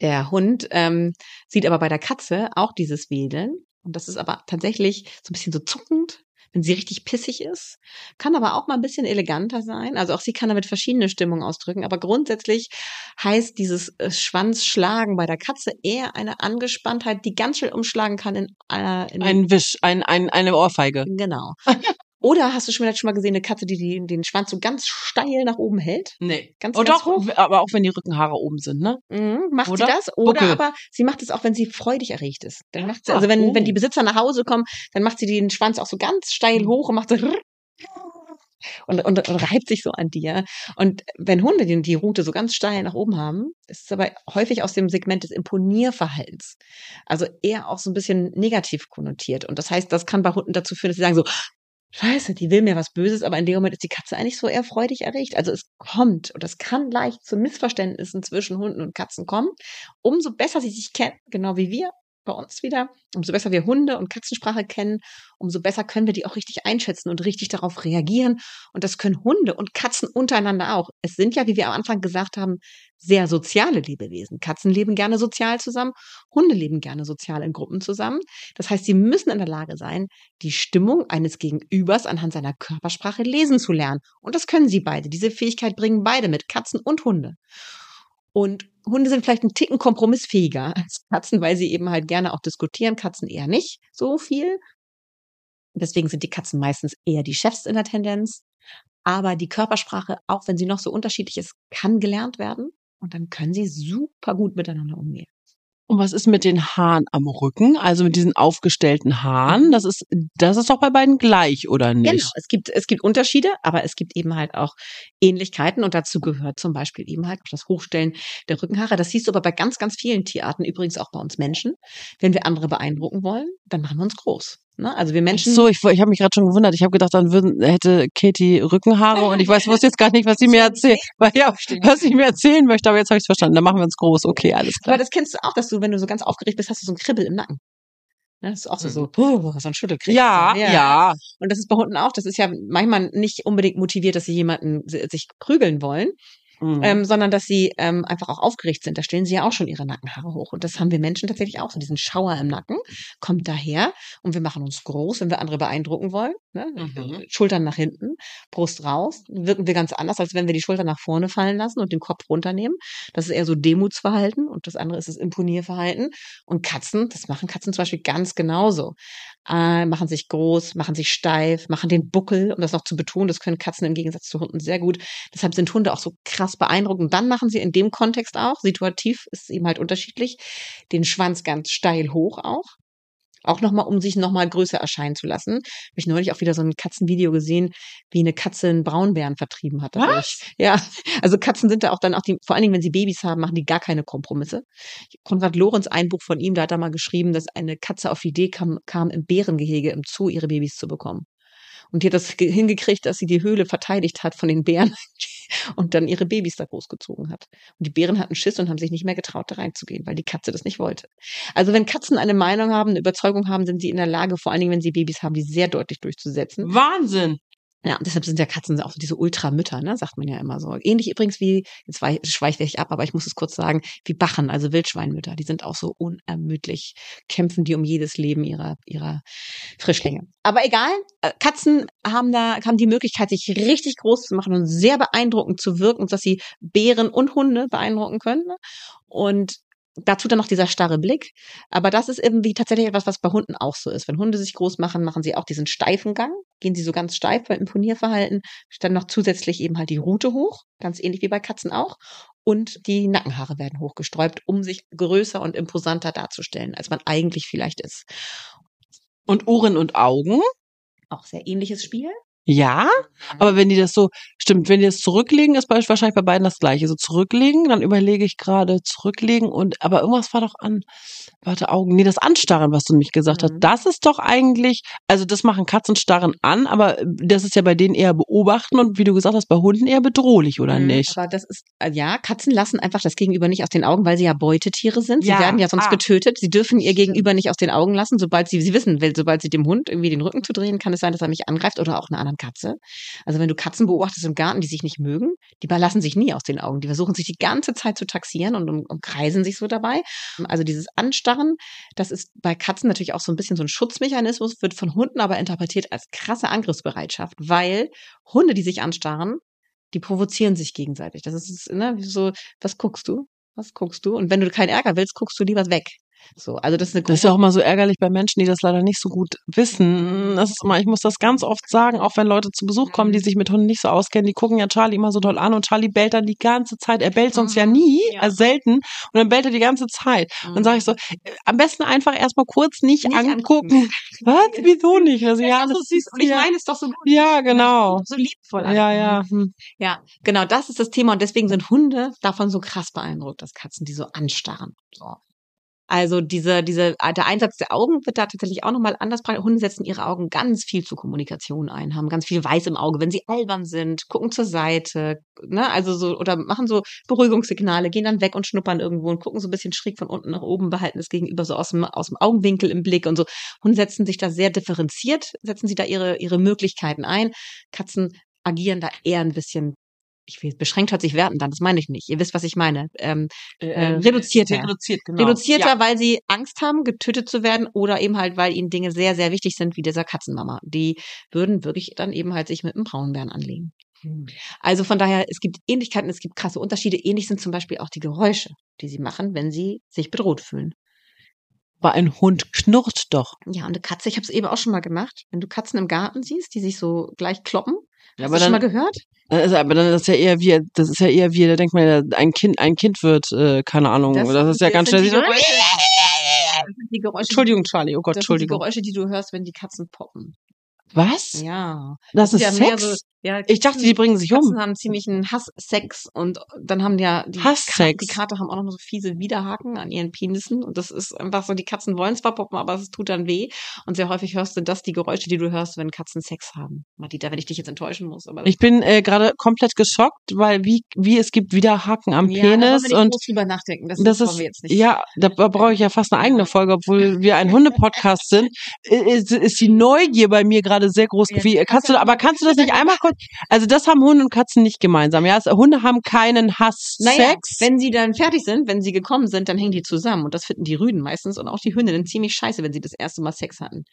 Der Hund ähm, sieht aber bei der Katze auch dieses Wedeln. Und das ist aber tatsächlich so ein bisschen so zuckend, wenn sie richtig pissig ist. Kann aber auch mal ein bisschen eleganter sein. Also auch sie kann damit verschiedene Stimmungen ausdrücken. Aber grundsätzlich heißt dieses äh, Schwanzschlagen bei der Katze eher eine Angespanntheit, die ganz schnell umschlagen kann in, äh, in Ein Wisch, ein, ein, eine Ohrfeige. Genau. Oder hast du schon, schon mal gesehen, eine Katze, die, die den Schwanz so ganz steil nach oben hält? Nee. Ganz, Oh ganz hoch? aber auch wenn die Rückenhaare oben sind, ne? Mhm, macht Oder? sie das? Oder Buckel. aber sie macht es auch, wenn sie freudig erregt ist. Dann macht sie, Ah, also wenn, oh. wenn die Besitzer nach Hause kommen, dann macht sie den Schwanz auch so ganz steil hoch und macht so und, und, und reibt sich so an dir. Und wenn Hunde die, die Route so ganz steil nach oben haben, ist es aber häufig aus dem Segment des Imponierverhaltens. Also eher auch so ein bisschen negativ konnotiert. Und das heißt, das kann bei Hunden dazu führen, dass sie sagen so, Scheiße, die will mir was Böses, aber in dem Moment ist die Katze eigentlich so eher freudig erregt. Also es kommt und es kann leicht zu Missverständnissen zwischen Hunden und Katzen kommen. Umso besser sie sich kennen, genau wie wir bei uns wieder, umso besser wir Hunde und Katzensprache kennen, umso besser können wir die auch richtig einschätzen und richtig darauf reagieren. Und das können Hunde und Katzen untereinander auch. Es sind ja, wie wir am Anfang gesagt haben, sehr soziale Lebewesen. Katzen leben gerne sozial zusammen, Hunde leben gerne sozial in Gruppen zusammen. Das heißt, sie müssen in der Lage sein, die Stimmung eines Gegenübers anhand seiner Körpersprache lesen zu lernen. Und das können sie beide. Diese Fähigkeit bringen beide mit, Katzen und Hunde. Und Hunde sind vielleicht einen Ticken kompromissfähiger als Katzen, weil sie eben halt gerne auch diskutieren, Katzen eher nicht so viel. Deswegen sind die Katzen meistens eher die Chefs in der Tendenz. Aber die Körpersprache, auch wenn sie noch so unterschiedlich ist, kann gelernt werden. Und dann können sie super gut miteinander umgehen. Und was ist mit den Haaren am Rücken? Also mit diesen aufgestellten Haaren? Das ist, das ist doch bei beiden gleich, oder nicht? Genau, es gibt, es gibt Unterschiede, aber es gibt eben halt auch Ähnlichkeiten und dazu gehört zum Beispiel eben halt auch das Hochstellen der Rückenhaare. Das siehst du aber bei ganz, ganz vielen Tierarten, übrigens auch bei uns Menschen. Wenn wir andere beeindrucken wollen, dann machen wir uns groß. Ne? Also wir Menschen. So, ich, ich habe mich gerade schon gewundert. Ich habe gedacht, dann würden, hätte Katie Rückenhaare und ich weiß, wusste jetzt gar nicht, was sie mir erzählt, weil ja, was sie mir erzählen möchte, aber jetzt habe ich es verstanden. Dann machen wir uns groß. Okay, alles Aber klar. das kennst du auch, dass du, wenn du so ganz aufgeregt bist, hast du so ein Kribbel im Nacken. Ne? Das ist auch so, so, oh, so ein Schüttelkrieg. Ja, ja. Und das ist bei Hunden auch. Das ist ja manchmal nicht unbedingt motiviert, dass sie jemanden si- sich prügeln wollen, Mhm. ähm, sondern dass sie ähm, einfach auch aufgeregt sind. Da stellen sie ja auch schon ihre Nackenhaare hoch. Und das haben wir Menschen tatsächlich auch. So diesen Schauer im Nacken kommt daher und wir machen uns groß, wenn wir andere beeindrucken wollen. Ne? Mhm. Schultern nach hinten, Brust raus. Wirken wir ganz anders, als wenn wir die Schultern nach vorne fallen lassen und den Kopf runternehmen. Das ist eher so Demutsverhalten und das andere ist das Imponierverhalten. Und Katzen, das machen Katzen zum Beispiel ganz genauso. Äh, machen sich groß, machen sich steif, machen den Buckel, um das noch zu betonen. Das können Katzen im Gegensatz zu Hunden sehr gut. Deshalb sind Hunde auch so krass beeindruckend. Dann machen sie in dem Kontext auch, situativ ist es eben halt unterschiedlich, den Schwanz ganz steil hoch auch. Auch nochmal, um sich nochmal größer erscheinen zu lassen. Habe ich neulich auch wieder so ein Katzenvideo gesehen, wie eine Katze einen Braunbären vertrieben hat. dadurch. Ja, also Katzen sind da auch dann auch die, vor allen Dingen, wenn sie Babys haben, machen die gar keine Kompromisse. Konrad Lorenz, ein Buch von ihm, da hat er mal geschrieben, dass eine Katze auf die Idee kam, kam im Bärengehege im Zoo ihre Babys zu bekommen. Und die hat das ge- hingekriegt, dass sie die Höhle verteidigt hat von den Bären und dann ihre Babys da großgezogen hat. Und die Bären hatten Schiss und haben sich nicht mehr getraut, da reinzugehen, weil die Katze das nicht wollte. Also wenn Katzen eine Meinung haben, eine Überzeugung haben, sind sie in der Lage, vor allen Dingen, wenn sie Babys haben, die sehr deutlich durchzusetzen. Wahnsinn. Ja, und deshalb sind ja Katzen auch so diese Ultramütter, ne, sagt man ja immer so. Ähnlich übrigens wie, jetzt schweife ich ab, aber ich muss es kurz sagen, wie Bachen, also Wildschweinmütter. Die sind auch so unermüdlich, kämpfen die um jedes Leben ihrer, ihrer Frischlinge. Aber egal, äh, Katzen haben da, haben die Möglichkeit, sich richtig groß zu machen und sehr beeindruckend zu wirken, dass sie Bären und Hunde beeindrucken können. Und dazu dann noch dieser starre Blick. Aber das ist irgendwie tatsächlich etwas, was bei Hunden auch so ist. Wenn Hunde sich groß machen, machen sie auch diesen steifen Gang, gehen sie so ganz steif beim Imponierverhalten, dann noch zusätzlich eben halt die Rute hoch, ganz ähnlich wie bei Katzen auch. Und die Nackenhaare werden hochgesträubt, um sich größer und imposanter darzustellen, als man eigentlich vielleicht ist. Und Ohren und Augen? Auch sehr ähnliches Spiel. Ja, aber wenn die das so, stimmt, wenn die das zurücklegen, ist wahrscheinlich bei beiden das gleiche. So zurücklegen, dann überlege ich gerade zurücklegen und, aber irgendwas war doch an, warte, Augen, nee, das Anstarren, was du nämlich gesagt Mhm. hast, das ist doch eigentlich, also das machen Katzen starren an, aber das ist ja bei denen eher beobachten und wie du gesagt hast, bei Hunden eher bedrohlich, oder Mhm, nicht? Aber das ist, äh, ja, Katzen lassen einfach das Gegenüber nicht aus den Augen, weil sie ja Beutetiere sind. Sie Ja, werden ja sonst ah. getötet. Sie dürfen ihr Gegenüber nicht aus den Augen lassen, sobald sie, sie wissen, sobald sie dem Hund irgendwie den Rücken zu drehen, kann es sein, dass er mich angreift oder auch eine andere Katze. Also wenn du Katzen beobachtest im Garten, die sich nicht mögen, die lassen sich nie aus den Augen. Die versuchen sich die ganze Zeit zu taxieren und um, umkreisen sich so dabei. Also dieses Anstarren, das ist bei Katzen natürlich auch so ein bisschen so ein Schutzmechanismus, wird von Hunden aber interpretiert als krasse Angriffsbereitschaft, weil Hunde, die sich anstarren, die provozieren sich gegenseitig. Das ist, ne, so, was guckst du? Was guckst du? Und wenn du keinen Ärger willst, guckst du lieber weg. So, also das ist eine Das ist ja auch immer so ärgerlich bei Menschen, die das leider nicht so gut wissen. Das ist immer, ich muss das ganz oft sagen, auch wenn Leute zu Besuch kommen, die sich mit Hunden nicht so auskennen, die gucken ja Charlie immer so doll an und Charlie bellt dann die ganze Zeit. Er bellt sonst ja Mhm. nie, Ja. also selten. Und dann bellt er die ganze Zeit. Und dann sage ich so, äh, am besten einfach erstmal kurz nicht, Nicht angucken. angucken. Was? Wieso nicht? Also, ja, ja, so das süß. ist, Und ich ja, meine es doch so gut. ja, genau. So liebevoll. an. Ja, ja. Hm. Ja, genau, das ist das Thema. Und deswegen sind Hunde davon so krass beeindruckt, dass Katzen die so anstarren. So. Also diese, diese, der Einsatz der Augen wird da tatsächlich auch nochmal anders. Hunde setzen ihre Augen ganz viel zur Kommunikation ein, haben ganz viel Weiß im Auge, wenn sie albern sind, gucken zur Seite, ne, also so, oder machen so Beruhigungssignale, gehen dann weg und schnuppern irgendwo und gucken so ein bisschen schräg von unten nach oben, behalten das Gegenüber so aus dem, aus dem Augenwinkel im Blick und so. Hunde setzen sich da sehr differenziert, setzen sie da ihre, ihre Möglichkeiten ein. Katzen agieren da eher ein bisschen ich will, beschränkt hört sich werten dann, das meine ich nicht. Ihr wisst, was ich meine. Ähm, äh, reduzierter. Reduziert, genau. reduzierter, Ja. weil sie Angst haben, getötet zu werden oder eben halt, weil ihnen Dinge sehr, sehr wichtig sind, wie dieser Katzenmama. Die würden wirklich dann eben halt sich mit einem Braunbären anlegen. Also von daher, es gibt Ähnlichkeiten, es gibt krasse Unterschiede. Ähnlich sind zum Beispiel auch die Geräusche, die sie machen, wenn sie sich bedroht fühlen. Aber ein Hund knurrt doch. Ja, und eine Katze, ich habe es eben auch schon mal gemacht. Wenn du Katzen im Garten siehst, die sich so gleich kloppen, Ja, hast aber du schon mal dann, gehört? also, aber dann ist das ja eher wie, das ist ja eher wie, da denkt man ja, ein Kind, ein Kind wird, äh, keine Ahnung, das, ist ja ganz schnell die Geräusche, das die Geräusche, Entschuldigung, Charlie, oh Gott, das sind die Entschuldigung. Geräusche, die du hörst, wenn die Katzen poppen. Was? Ja. Das ist ja Sex? so- ja, Ich dachte, die bringen sich Katzen um. haben ziemlich einen Hasssex und dann haben ja die, Hasssex? die Kater haben auch noch so fiese Widerhaken an ihren Penissen und das ist einfach so, die Katzen wollen zwar poppen, aber es tut dann weh und sehr häufig hörst du das, die Geräusche, die du hörst, wenn Katzen Sex haben. Madita, wenn ich dich jetzt enttäuschen muss, aber Ich bin äh, gerade komplett geschockt, weil wie, wie es gibt wieder Haken am ja, da Penis wir und groß drüber nachdenken. Das, das ist, wir jetzt nicht. ja, da brauche ich ja fast eine eigene Folge, obwohl wir ein Hundepodcast sind, äh, ist, ist die Neugier bei mir gerade sehr groß. Ja, Wie, kannst du, aber kannst du das nicht einmal kurz, also das haben Hunde und Katzen nicht gemeinsam, ja, also Hunde haben keinen Hass, Naja, Sex. wenn sie dann fertig sind, wenn sie gekommen sind, dann hängen die zusammen. Und das finden die Rüden meistens und auch die Hündinnen ziemlich scheiße, wenn sie das erste Mal Sex hatten.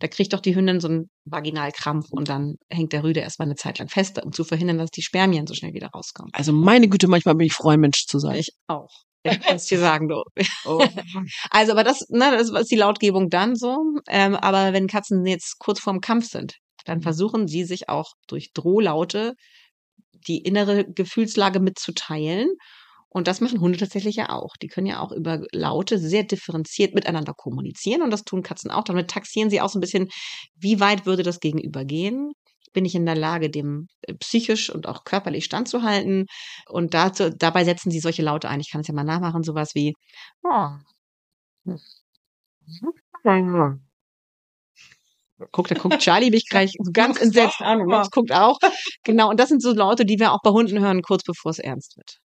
Da kriegt doch die Hündin so einen Vaginalkrampf und dann hängt der Rüde erstmal eine Zeit lang fest, um zu verhindern, dass die Spermien so schnell wieder rauskommen. Also meine Güte, manchmal bin ich froh, ein Mensch zu sein. Ich auch. Ich kann es dir sagen, du. Oh. Also, aber das, ne, das ist die Lautgebung dann so. Ähm, aber wenn Katzen jetzt kurz vorm Kampf sind, dann versuchen sie sich auch durch Drohlaute die innere Gefühlslage mitzuteilen. Und das machen Hunde tatsächlich ja auch. Die können ja auch über Laute sehr differenziert miteinander kommunizieren und das tun Katzen auch. Damit taxieren sie auch so ein bisschen, wie weit würde das Gegenüber gehen? Bin ich in der Lage, dem äh, psychisch und auch körperlich standzuhalten? Und dazu, dabei setzen sie solche Laute ein. Ich kann es ja mal nachmachen, sowas wie Guck, da guckt Charlie mich gleich so ganz entsetzt an und Max guckt auch. Genau, und das sind so Laute, die wir auch bei Hunden hören, kurz bevor es ernst wird.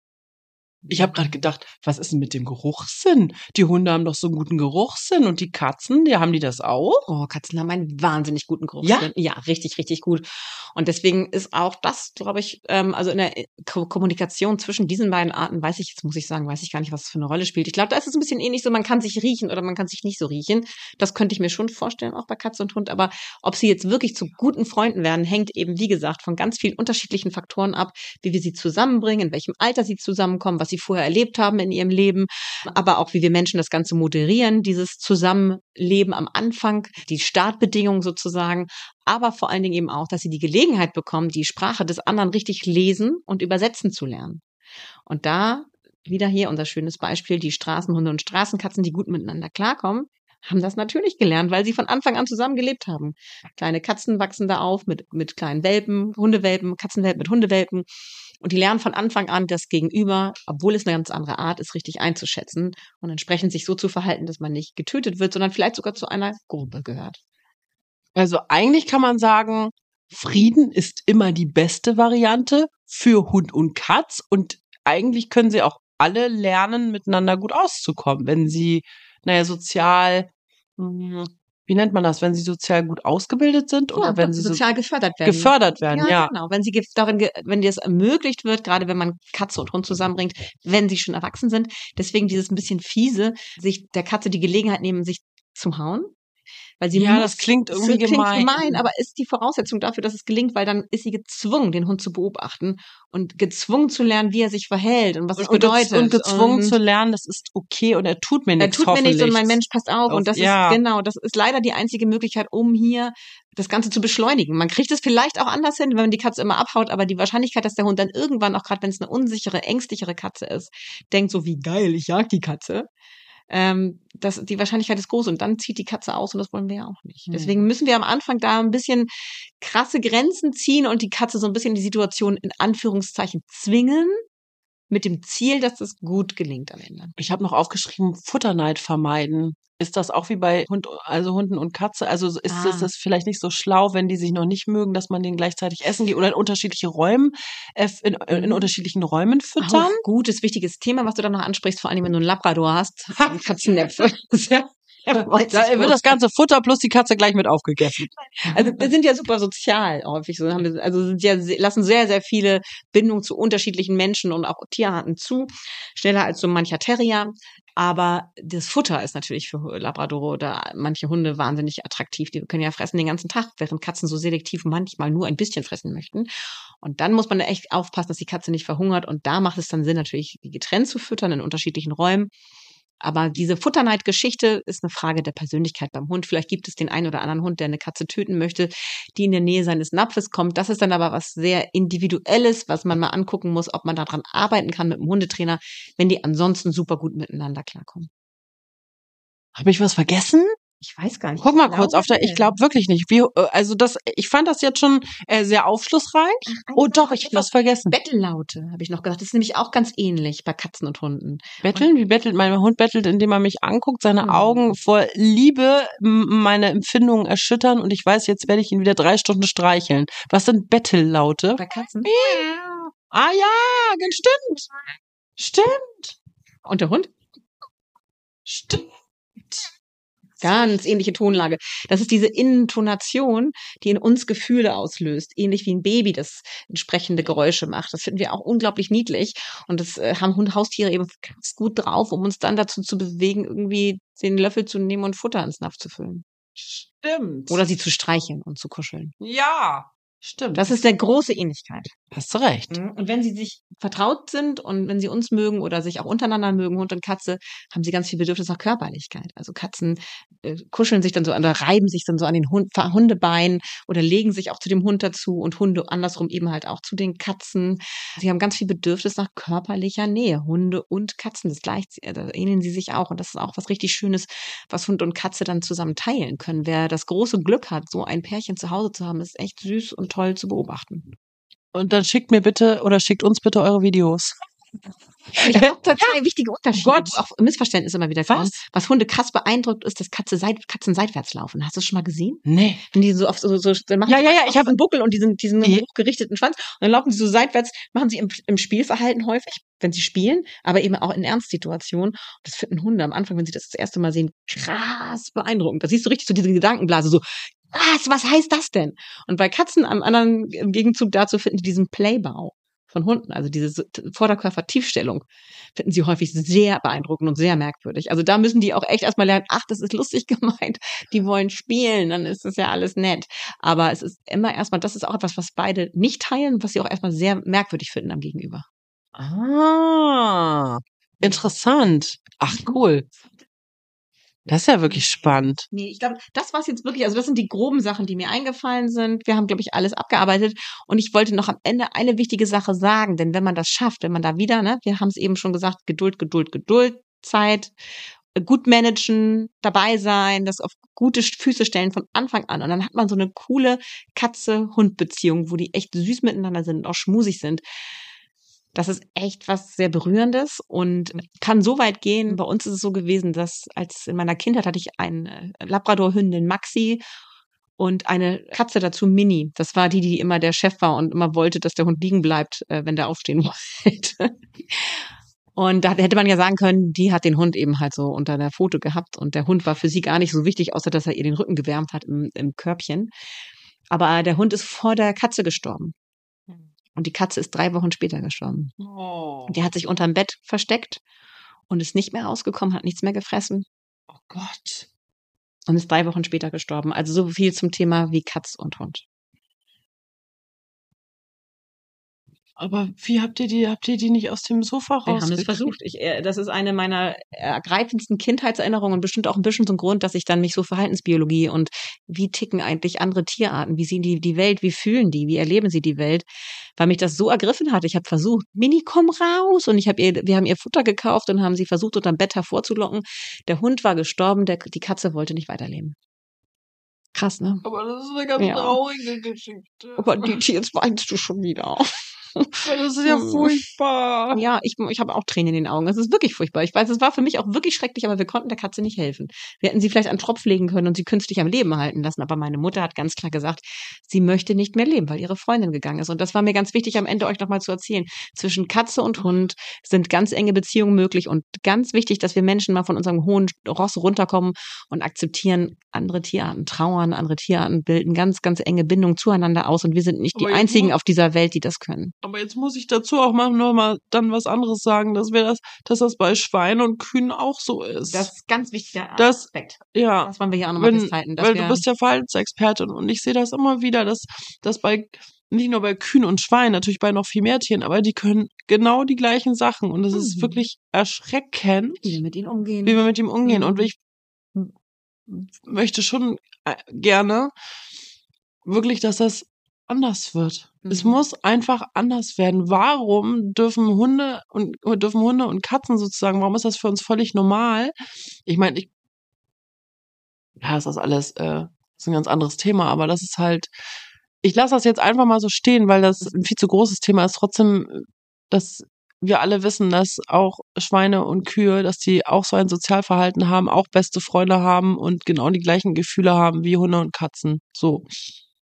Ich habe gerade gedacht, was ist denn mit dem Geruchssinn? Die Hunde haben doch so einen guten Geruchssinn und die Katzen, die haben die das auch? Oh, Katzen haben einen wahnsinnig guten Geruchssinn. Ja, ja richtig, richtig gut. Und deswegen ist auch das, glaube ich, ähm, also in der äh, Ko Kommunikation zwischen diesen beiden Arten, weiß ich, jetzt muss ich sagen, weiß ich gar nicht, was für eine Rolle spielt. Ich glaube, da ist es ein bisschen ähnlich so, man kann sich riechen oder man kann sich nicht so riechen. Das könnte ich mir schon vorstellen, auch bei Katze und Hund. Aber ob sie jetzt wirklich zu guten Freunden werden, hängt eben, wie gesagt, von ganz vielen unterschiedlichen Faktoren ab, wie wir sie zusammenbringen, in welchem Alter sie zusammenkommen, was sie vorher erlebt haben in ihrem Leben, aber auch wie wir Menschen das Ganze moderieren, dieses Zusammenleben am Anfang, die Startbedingungen sozusagen, aber vor allen Dingen eben auch, dass sie die Gelegenheit bekommen, die Sprache des anderen richtig lesen und übersetzen zu lernen. Und da wieder hier unser schönes Beispiel, die Straßenhunde und Straßenkatzen, die gut miteinander klarkommen, haben das natürlich gelernt, weil sie von Anfang an zusammen gelebt haben. Kleine Katzen wachsen da auf mit, mit kleinen Welpen, Hundewelpen, Katzenwelpen mit Hundewelpen. Und die lernen von Anfang an das Gegenüber, obwohl es eine ganz andere Art ist, richtig einzuschätzen und entsprechend sich so zu verhalten, dass man nicht getötet wird, sondern vielleicht sogar zu einer Gruppe gehört. Also eigentlich kann man sagen, Frieden ist immer die beste Variante für Hund und Katz und eigentlich können sie auch alle lernen, miteinander gut auszukommen, wenn sie, naja, sozial hm, wie nennt man das, wenn sie sozial gut ausgebildet sind oder ja, wenn sie sozial so gefördert werden. Gefördert werden, ja. ja. Genau, wenn sie darin, wenn dir das ermöglicht wird, gerade wenn man Katze und Hund zusammenbringt, wenn sie schon erwachsen sind. Deswegen dieses ein bisschen fiese, sich der Katze die Gelegenheit nehmen, sich zu hauen. Weil sie ja, muss, das klingt irgendwie klingt gemein. gemein, aber ist die Voraussetzung dafür, dass es gelingt, weil dann ist sie gezwungen, den Hund zu beobachten und gezwungen zu lernen, wie er sich verhält und was es und, bedeutet. Und gezwungen und zu lernen, das ist okay und er tut mir nichts. Er tut mir nichts und mein Mensch passt auf. auf und das ja. ist genau, das ist leider die einzige Möglichkeit, um hier das Ganze zu beschleunigen. Man kriegt es vielleicht auch anders hin, wenn man die Katze immer abhaut, aber die Wahrscheinlichkeit, dass der Hund dann irgendwann, auch gerade wenn es eine unsichere, ängstlichere Katze ist, denkt so, wie geil, ich jag die Katze, ähm, das, die Wahrscheinlichkeit ist groß und dann zieht die Katze aus und das wollen wir ja auch nicht. Hm. Deswegen müssen wir am Anfang da ein bisschen krasse Grenzen ziehen und die Katze so ein bisschen die Situation in Anführungszeichen zwingen, mit dem Ziel, dass das gut gelingt am Ende. Ich habe noch aufgeschrieben, Futterneid vermeiden. Ist das auch wie bei Hund, also Hunden und Katze? Also ist Ah. es das vielleicht nicht so schlau, wenn die sich noch nicht mögen, dass man denen gleichzeitig essen geht oder in unterschiedliche Räumen, äh, in, in Mhm. unterschiedlichen Räumen füttern? Auch gutes, wichtiges Thema, was du da noch ansprichst, vor allem wenn du einen Labrador hast. Katzennäpfe. Sehr, er freut Da sich wird das ganze Futter plus die Katze gleich mit aufgegessen. Also wir sind ja super sozial häufig so. Haben wir, also sind ja, se- lassen sehr, sehr viele Bindungen zu unterschiedlichen Menschen und auch Tierarten zu. Schneller als so mancher Terrier. Aber das Futter ist natürlich für Labrador oder manche Hunde wahnsinnig attraktiv. Die können ja fressen den ganzen Tag, während Katzen so selektiv manchmal nur ein bisschen fressen möchten. Und dann muss man echt aufpassen, dass die Katze nicht verhungert. Und da macht es dann Sinn, natürlich die getrennt zu füttern in unterschiedlichen Räumen. Aber diese Futterneid-Geschichte ist eine Frage der Persönlichkeit beim Hund. Vielleicht gibt es den einen oder anderen Hund, der eine Katze töten möchte, die in der Nähe seines Napfes kommt. Das ist dann aber was sehr Individuelles, was man mal angucken muss, ob man daran arbeiten kann mit dem Hundetrainer, wenn die ansonsten super gut miteinander klarkommen. Habe ich was vergessen? Ich weiß gar nicht. Guck mal kurz auf der, ich glaube wirklich nicht. Wie, äh, also das, ich fand das jetzt schon äh, sehr aufschlussreich. Oh doch, ich habe was vergessen. Bettellaute, habe ich noch gesagt. Das ist nämlich auch ganz ähnlich bei Katzen und Hunden. Betteln? Wie bettelt? Mein Hund bettelt, indem er mich anguckt, seine Mhm. Augen vor Liebe meine Empfindungen erschüttern und ich weiß, jetzt werde ich ihn wieder drei Stunden streicheln. Was sind Bettellaute? Bei Katzen. Ah ja, stimmt. Stimmt. Und der Hund? Stimmt. Ganz ähnliche Tonlage. Das ist diese Intonation, die in uns Gefühle auslöst, ähnlich wie ein Baby das entsprechende Geräusche macht. Das finden wir auch unglaublich niedlich und das äh, haben Hund Haustiere eben ganz gut drauf, um uns dann dazu zu bewegen, irgendwie den Löffel zu nehmen und Futter ins Napf zu füllen Stimmt. oder sie zu streicheln und zu kuscheln. ja. Stimmt. Das ist der große Ähnlichkeit. Hast du recht. Und wenn sie sich vertraut sind und wenn sie uns mögen oder sich auch untereinander mögen, Hund und Katze, haben sie ganz viel Bedürfnis nach Körperlichkeit. Also Katzen äh, kuscheln sich dann so oder reiben sich dann so an den Hund, Hundebeinen oder legen sich auch zu dem Hund dazu und Hunde andersrum eben halt auch zu den Katzen. Sie haben ganz viel Bedürfnis nach körperlicher Nähe. Hunde und Katzen, das gleicht, da ähneln sie sich auch. Und das ist auch was richtig Schönes, was Hund und Katze dann zusammen teilen können. Wer das große Glück hat, so ein Pärchen zu Hause zu haben, ist echt süß und toll zu beobachten. Und dann schickt mir bitte oder schickt uns bitte eure Videos. Ich habe total wichtige Unterschiede. Gott. Auch Missverständnisse immer wieder. Was? Was Hunde krass beeindruckt, ist, dass Katze seit, Katzen seitwärts laufen. Hast du das schon mal gesehen? Nee. Wenn die so auf so, so dann machen Ja, ja, ja, ich hab- einen Buckel und diesen, diesen Nee. hochgerichteten Schwanz. Und dann laufen sie so seitwärts, machen sie im, im Spielverhalten häufig, wenn sie spielen, aber eben auch in Ernstsituationen. Und das finden Hunde am Anfang, wenn sie das das erste Mal sehen, krass beeindruckend. Da siehst du richtig so diese Gedankenblase, so, was, was heißt das denn? Und bei Katzen am anderen, im Gegenzug dazu finden die diesen Playbau von Hunden, also diese Vorderkörper-Tiefstellung, finden sie häufig sehr beeindruckend und sehr merkwürdig. Also da müssen die auch echt erstmal lernen, ach, das ist lustig gemeint, die wollen spielen, dann ist das ja alles nett. Aber es ist immer erstmal, das ist auch etwas, was beide nicht teilen, was sie auch erstmal sehr merkwürdig finden am Gegenüber. Ah, interessant. Ach, cool. Das ist ja wirklich spannend. Nee, ich glaube, das war's jetzt wirklich, also das sind die groben Sachen, die mir eingefallen sind. Wir haben, glaube ich, alles abgearbeitet. Und ich wollte noch am Ende eine wichtige Sache sagen, denn wenn man das schafft, wenn man da wieder, ne, wir haben es eben schon gesagt, Geduld, Geduld, Geduld, Zeit, äh, gut managen, dabei sein, das auf gute Füße stellen von Anfang an. Und dann hat man so eine coole Katze-Hund-Beziehung, wo die echt süß miteinander sind und auch schmusig sind. Das ist echt was sehr Berührendes und kann so weit gehen. Bei uns ist es so gewesen, dass als in meiner Kindheit hatte ich eine Labrador-Hündin Maxi und eine Katze dazu Mini. Das war die, die immer der Chef war und immer wollte, dass der Hund liegen bleibt, äh, wenn der aufstehen wollte. Und da hätte man ja sagen können, die hat den Hund eben halt so unter der Foto gehabt und der Hund war für sie gar nicht so wichtig, außer dass er ihr den Rücken gewärmt hat im, im Körbchen. Aber der Hund ist vor der Katze gestorben. Und die Katze ist drei Wochen später gestorben. Oh, Die hat sich unterm Bett versteckt und ist nicht mehr rausgekommen, hat nichts mehr gefressen oh Gott. und ist drei Wochen später gestorben. Also so viel zum Thema wie Katz und Hund. Aber wie habt ihr die, habt ihr die nicht aus dem Sofa raus? Wir haben es versucht. Ich, äh, das ist eine meiner ergreifendsten Kindheitserinnerungen und bestimmt auch ein bisschen so ein Grund, dass ich dann mich so Verhaltensbiologie und wie ticken eigentlich andere Tierarten, wie sehen die die Welt, wie fühlen die, wie erleben sie die Welt, weil mich das so ergriffen hat. Ich habe versucht, Mini, komm raus und ich habe ihr, wir haben ihr Futter gekauft und haben sie versucht unterm Bett hervorzulocken. Der Hund war gestorben, der, die Katze wollte nicht weiterleben. Krass, ne? Aber das ist eine ganz Ja. traurige Geschichte. Aber die, jetzt weinst du schon wieder. Das ist ja Hm. furchtbar. Ja, ich, ich habe auch Tränen in den Augen. Es ist wirklich furchtbar. Ich weiß, es war für mich auch wirklich schrecklich, aber wir konnten der Katze nicht helfen. Wir hätten sie vielleicht an Tropf legen können und sie künstlich am Leben halten lassen. Aber meine Mutter hat ganz klar gesagt, sie möchte nicht mehr leben, weil ihre Freundin gegangen ist. Und das war mir ganz wichtig, am Ende euch nochmal zu erzählen. Zwischen Katze und Hund sind ganz enge Beziehungen möglich und ganz wichtig, dass wir Menschen mal von unserem hohen Ross runterkommen und akzeptieren, andere Tierarten trauern, andere Tierarten bilden ganz, ganz enge Bindungen zueinander aus und wir sind nicht die Aber jetzt einzigen muss- auf dieser Welt, die das können. Aber jetzt muss ich dazu auch mal noch mal dann was anderes sagen, dass wir das, dass das bei Schweinen und Kühen auch so ist. Das ist ganz wichtiger Das- Aspekt. ja. Das wollen wir hier auch nochmal festhalten. Weil du bist ja Verhaltensexpertin und ich sehe das immer wieder, dass, dass bei nicht nur bei Kühen und Schweinen, natürlich bei noch viel mehr Tieren, aber die können genau die gleichen Sachen und es ist Mhm. wirklich erschreckend, wie wir mit ihnen umgehen. wie wir mit ihm umgehen. Mhm. Und ich möchte schon äh, gerne wirklich, dass das anders wird. Es Mhm. muss einfach anders werden. Warum dürfen Hunde und dürfen Hunde und Katzen sozusagen, warum ist das für uns völlig normal? Ich meine, ich ja, ist das alles äh, ist ein ganz anderes Thema, aber das ist halt ich lasse das jetzt einfach mal so stehen, weil das ein viel zu großes Thema ist. Trotzdem, dass wir alle wissen, dass auch Schweine und Kühe, dass die auch so ein Sozialverhalten haben, auch beste Freunde haben und genau die gleichen Gefühle haben wie Hunde und Katzen. So.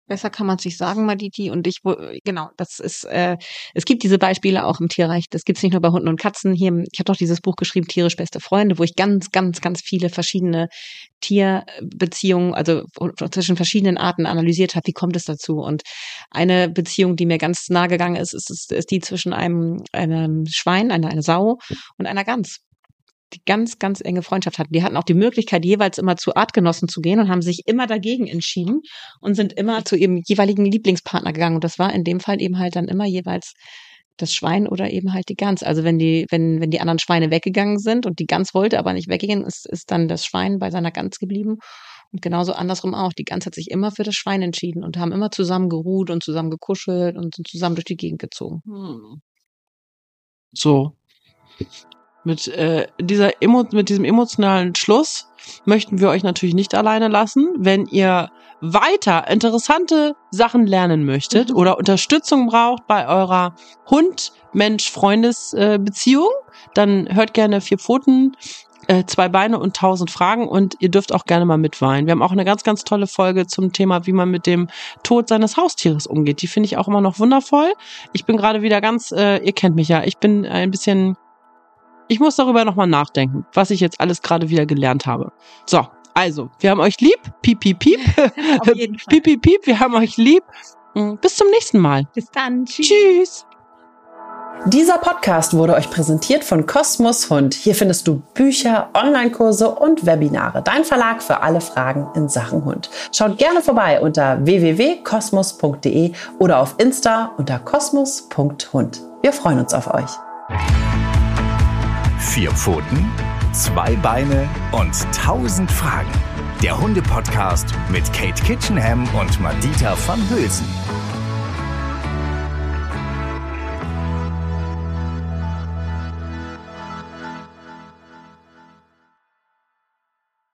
Besser kann man es nicht sagen, Maditi. Und ich, genau, das ist, äh, es gibt diese Beispiele auch im Tierreich. Das gibt es nicht nur bei Hunden und Katzen. Hier, ich habe doch dieses Buch geschrieben, Tierisch beste Freunde, wo ich ganz, ganz, ganz viele verschiedene Tierbeziehungen, also zwischen verschiedenen Arten analysiert habe. Wie kommt es dazu? Und eine Beziehung, die mir ganz nah gegangen ist, ist, ist, ist die zwischen einem, einem Schwein, einer, einer Sau und einer Gans die ganz, ganz enge Freundschaft hatten. Die hatten auch die Möglichkeit, jeweils immer zu Artgenossen zu gehen und haben sich immer dagegen entschieden und sind immer zu ihrem jeweiligen Lieblingspartner gegangen. Und das war in dem Fall eben halt dann immer jeweils das Schwein oder eben halt die Gans. Also wenn die, wenn, wenn die anderen Schweine weggegangen sind und die Gans wollte aber nicht weggehen, ist, ist dann das Schwein bei seiner Gans geblieben. Und genauso andersrum auch. Die Gans hat sich immer für das Schwein entschieden und haben immer zusammen geruht und zusammen gekuschelt und sind zusammen durch die Gegend gezogen. Hm. So. Mit, äh, dieser Emo mit diesem emotionalen Schluss möchten wir euch natürlich nicht alleine lassen. Wenn ihr weiter interessante Sachen lernen möchtet oder Unterstützung braucht bei eurer Hund-Mensch-Freundes-Beziehung, dann hört gerne vier Pfoten äh, zwei Beine und tausend Fragen und ihr dürft auch gerne mal mitweinen. Wir haben auch eine ganz, ganz tolle Folge zum Thema, wie man mit dem Tod seines Haustieres umgeht. Die finde ich auch immer noch wundervoll. Ich bin gerade wieder ganz, äh, ihr kennt mich ja, ich bin ein bisschen, ich muss darüber nochmal nachdenken, was ich jetzt alles gerade wieder gelernt habe. So, also, wir haben euch lieb. Piep, piep, piep. Auf jeden Fall. piep, piep, piep. Wir haben euch lieb. Mm, Bis zum nächsten Mal. Bis dann. Tschüss. Tschüss. Dieser Podcast wurde euch präsentiert von Kosmos Hund. Hier findest du Bücher, Online-Kurse und Webinare. Dein Verlag für alle Fragen in Sachen Hund. Schaut gerne vorbei unter www.kosmos.de oder auf Insta unter kosmos.hund. Wir freuen uns auf euch. Vier Pfoten, zwei Beine und tausend Fragen. Der Hunde-Podcast mit Kate Kitchenham und Madita van Hülsen.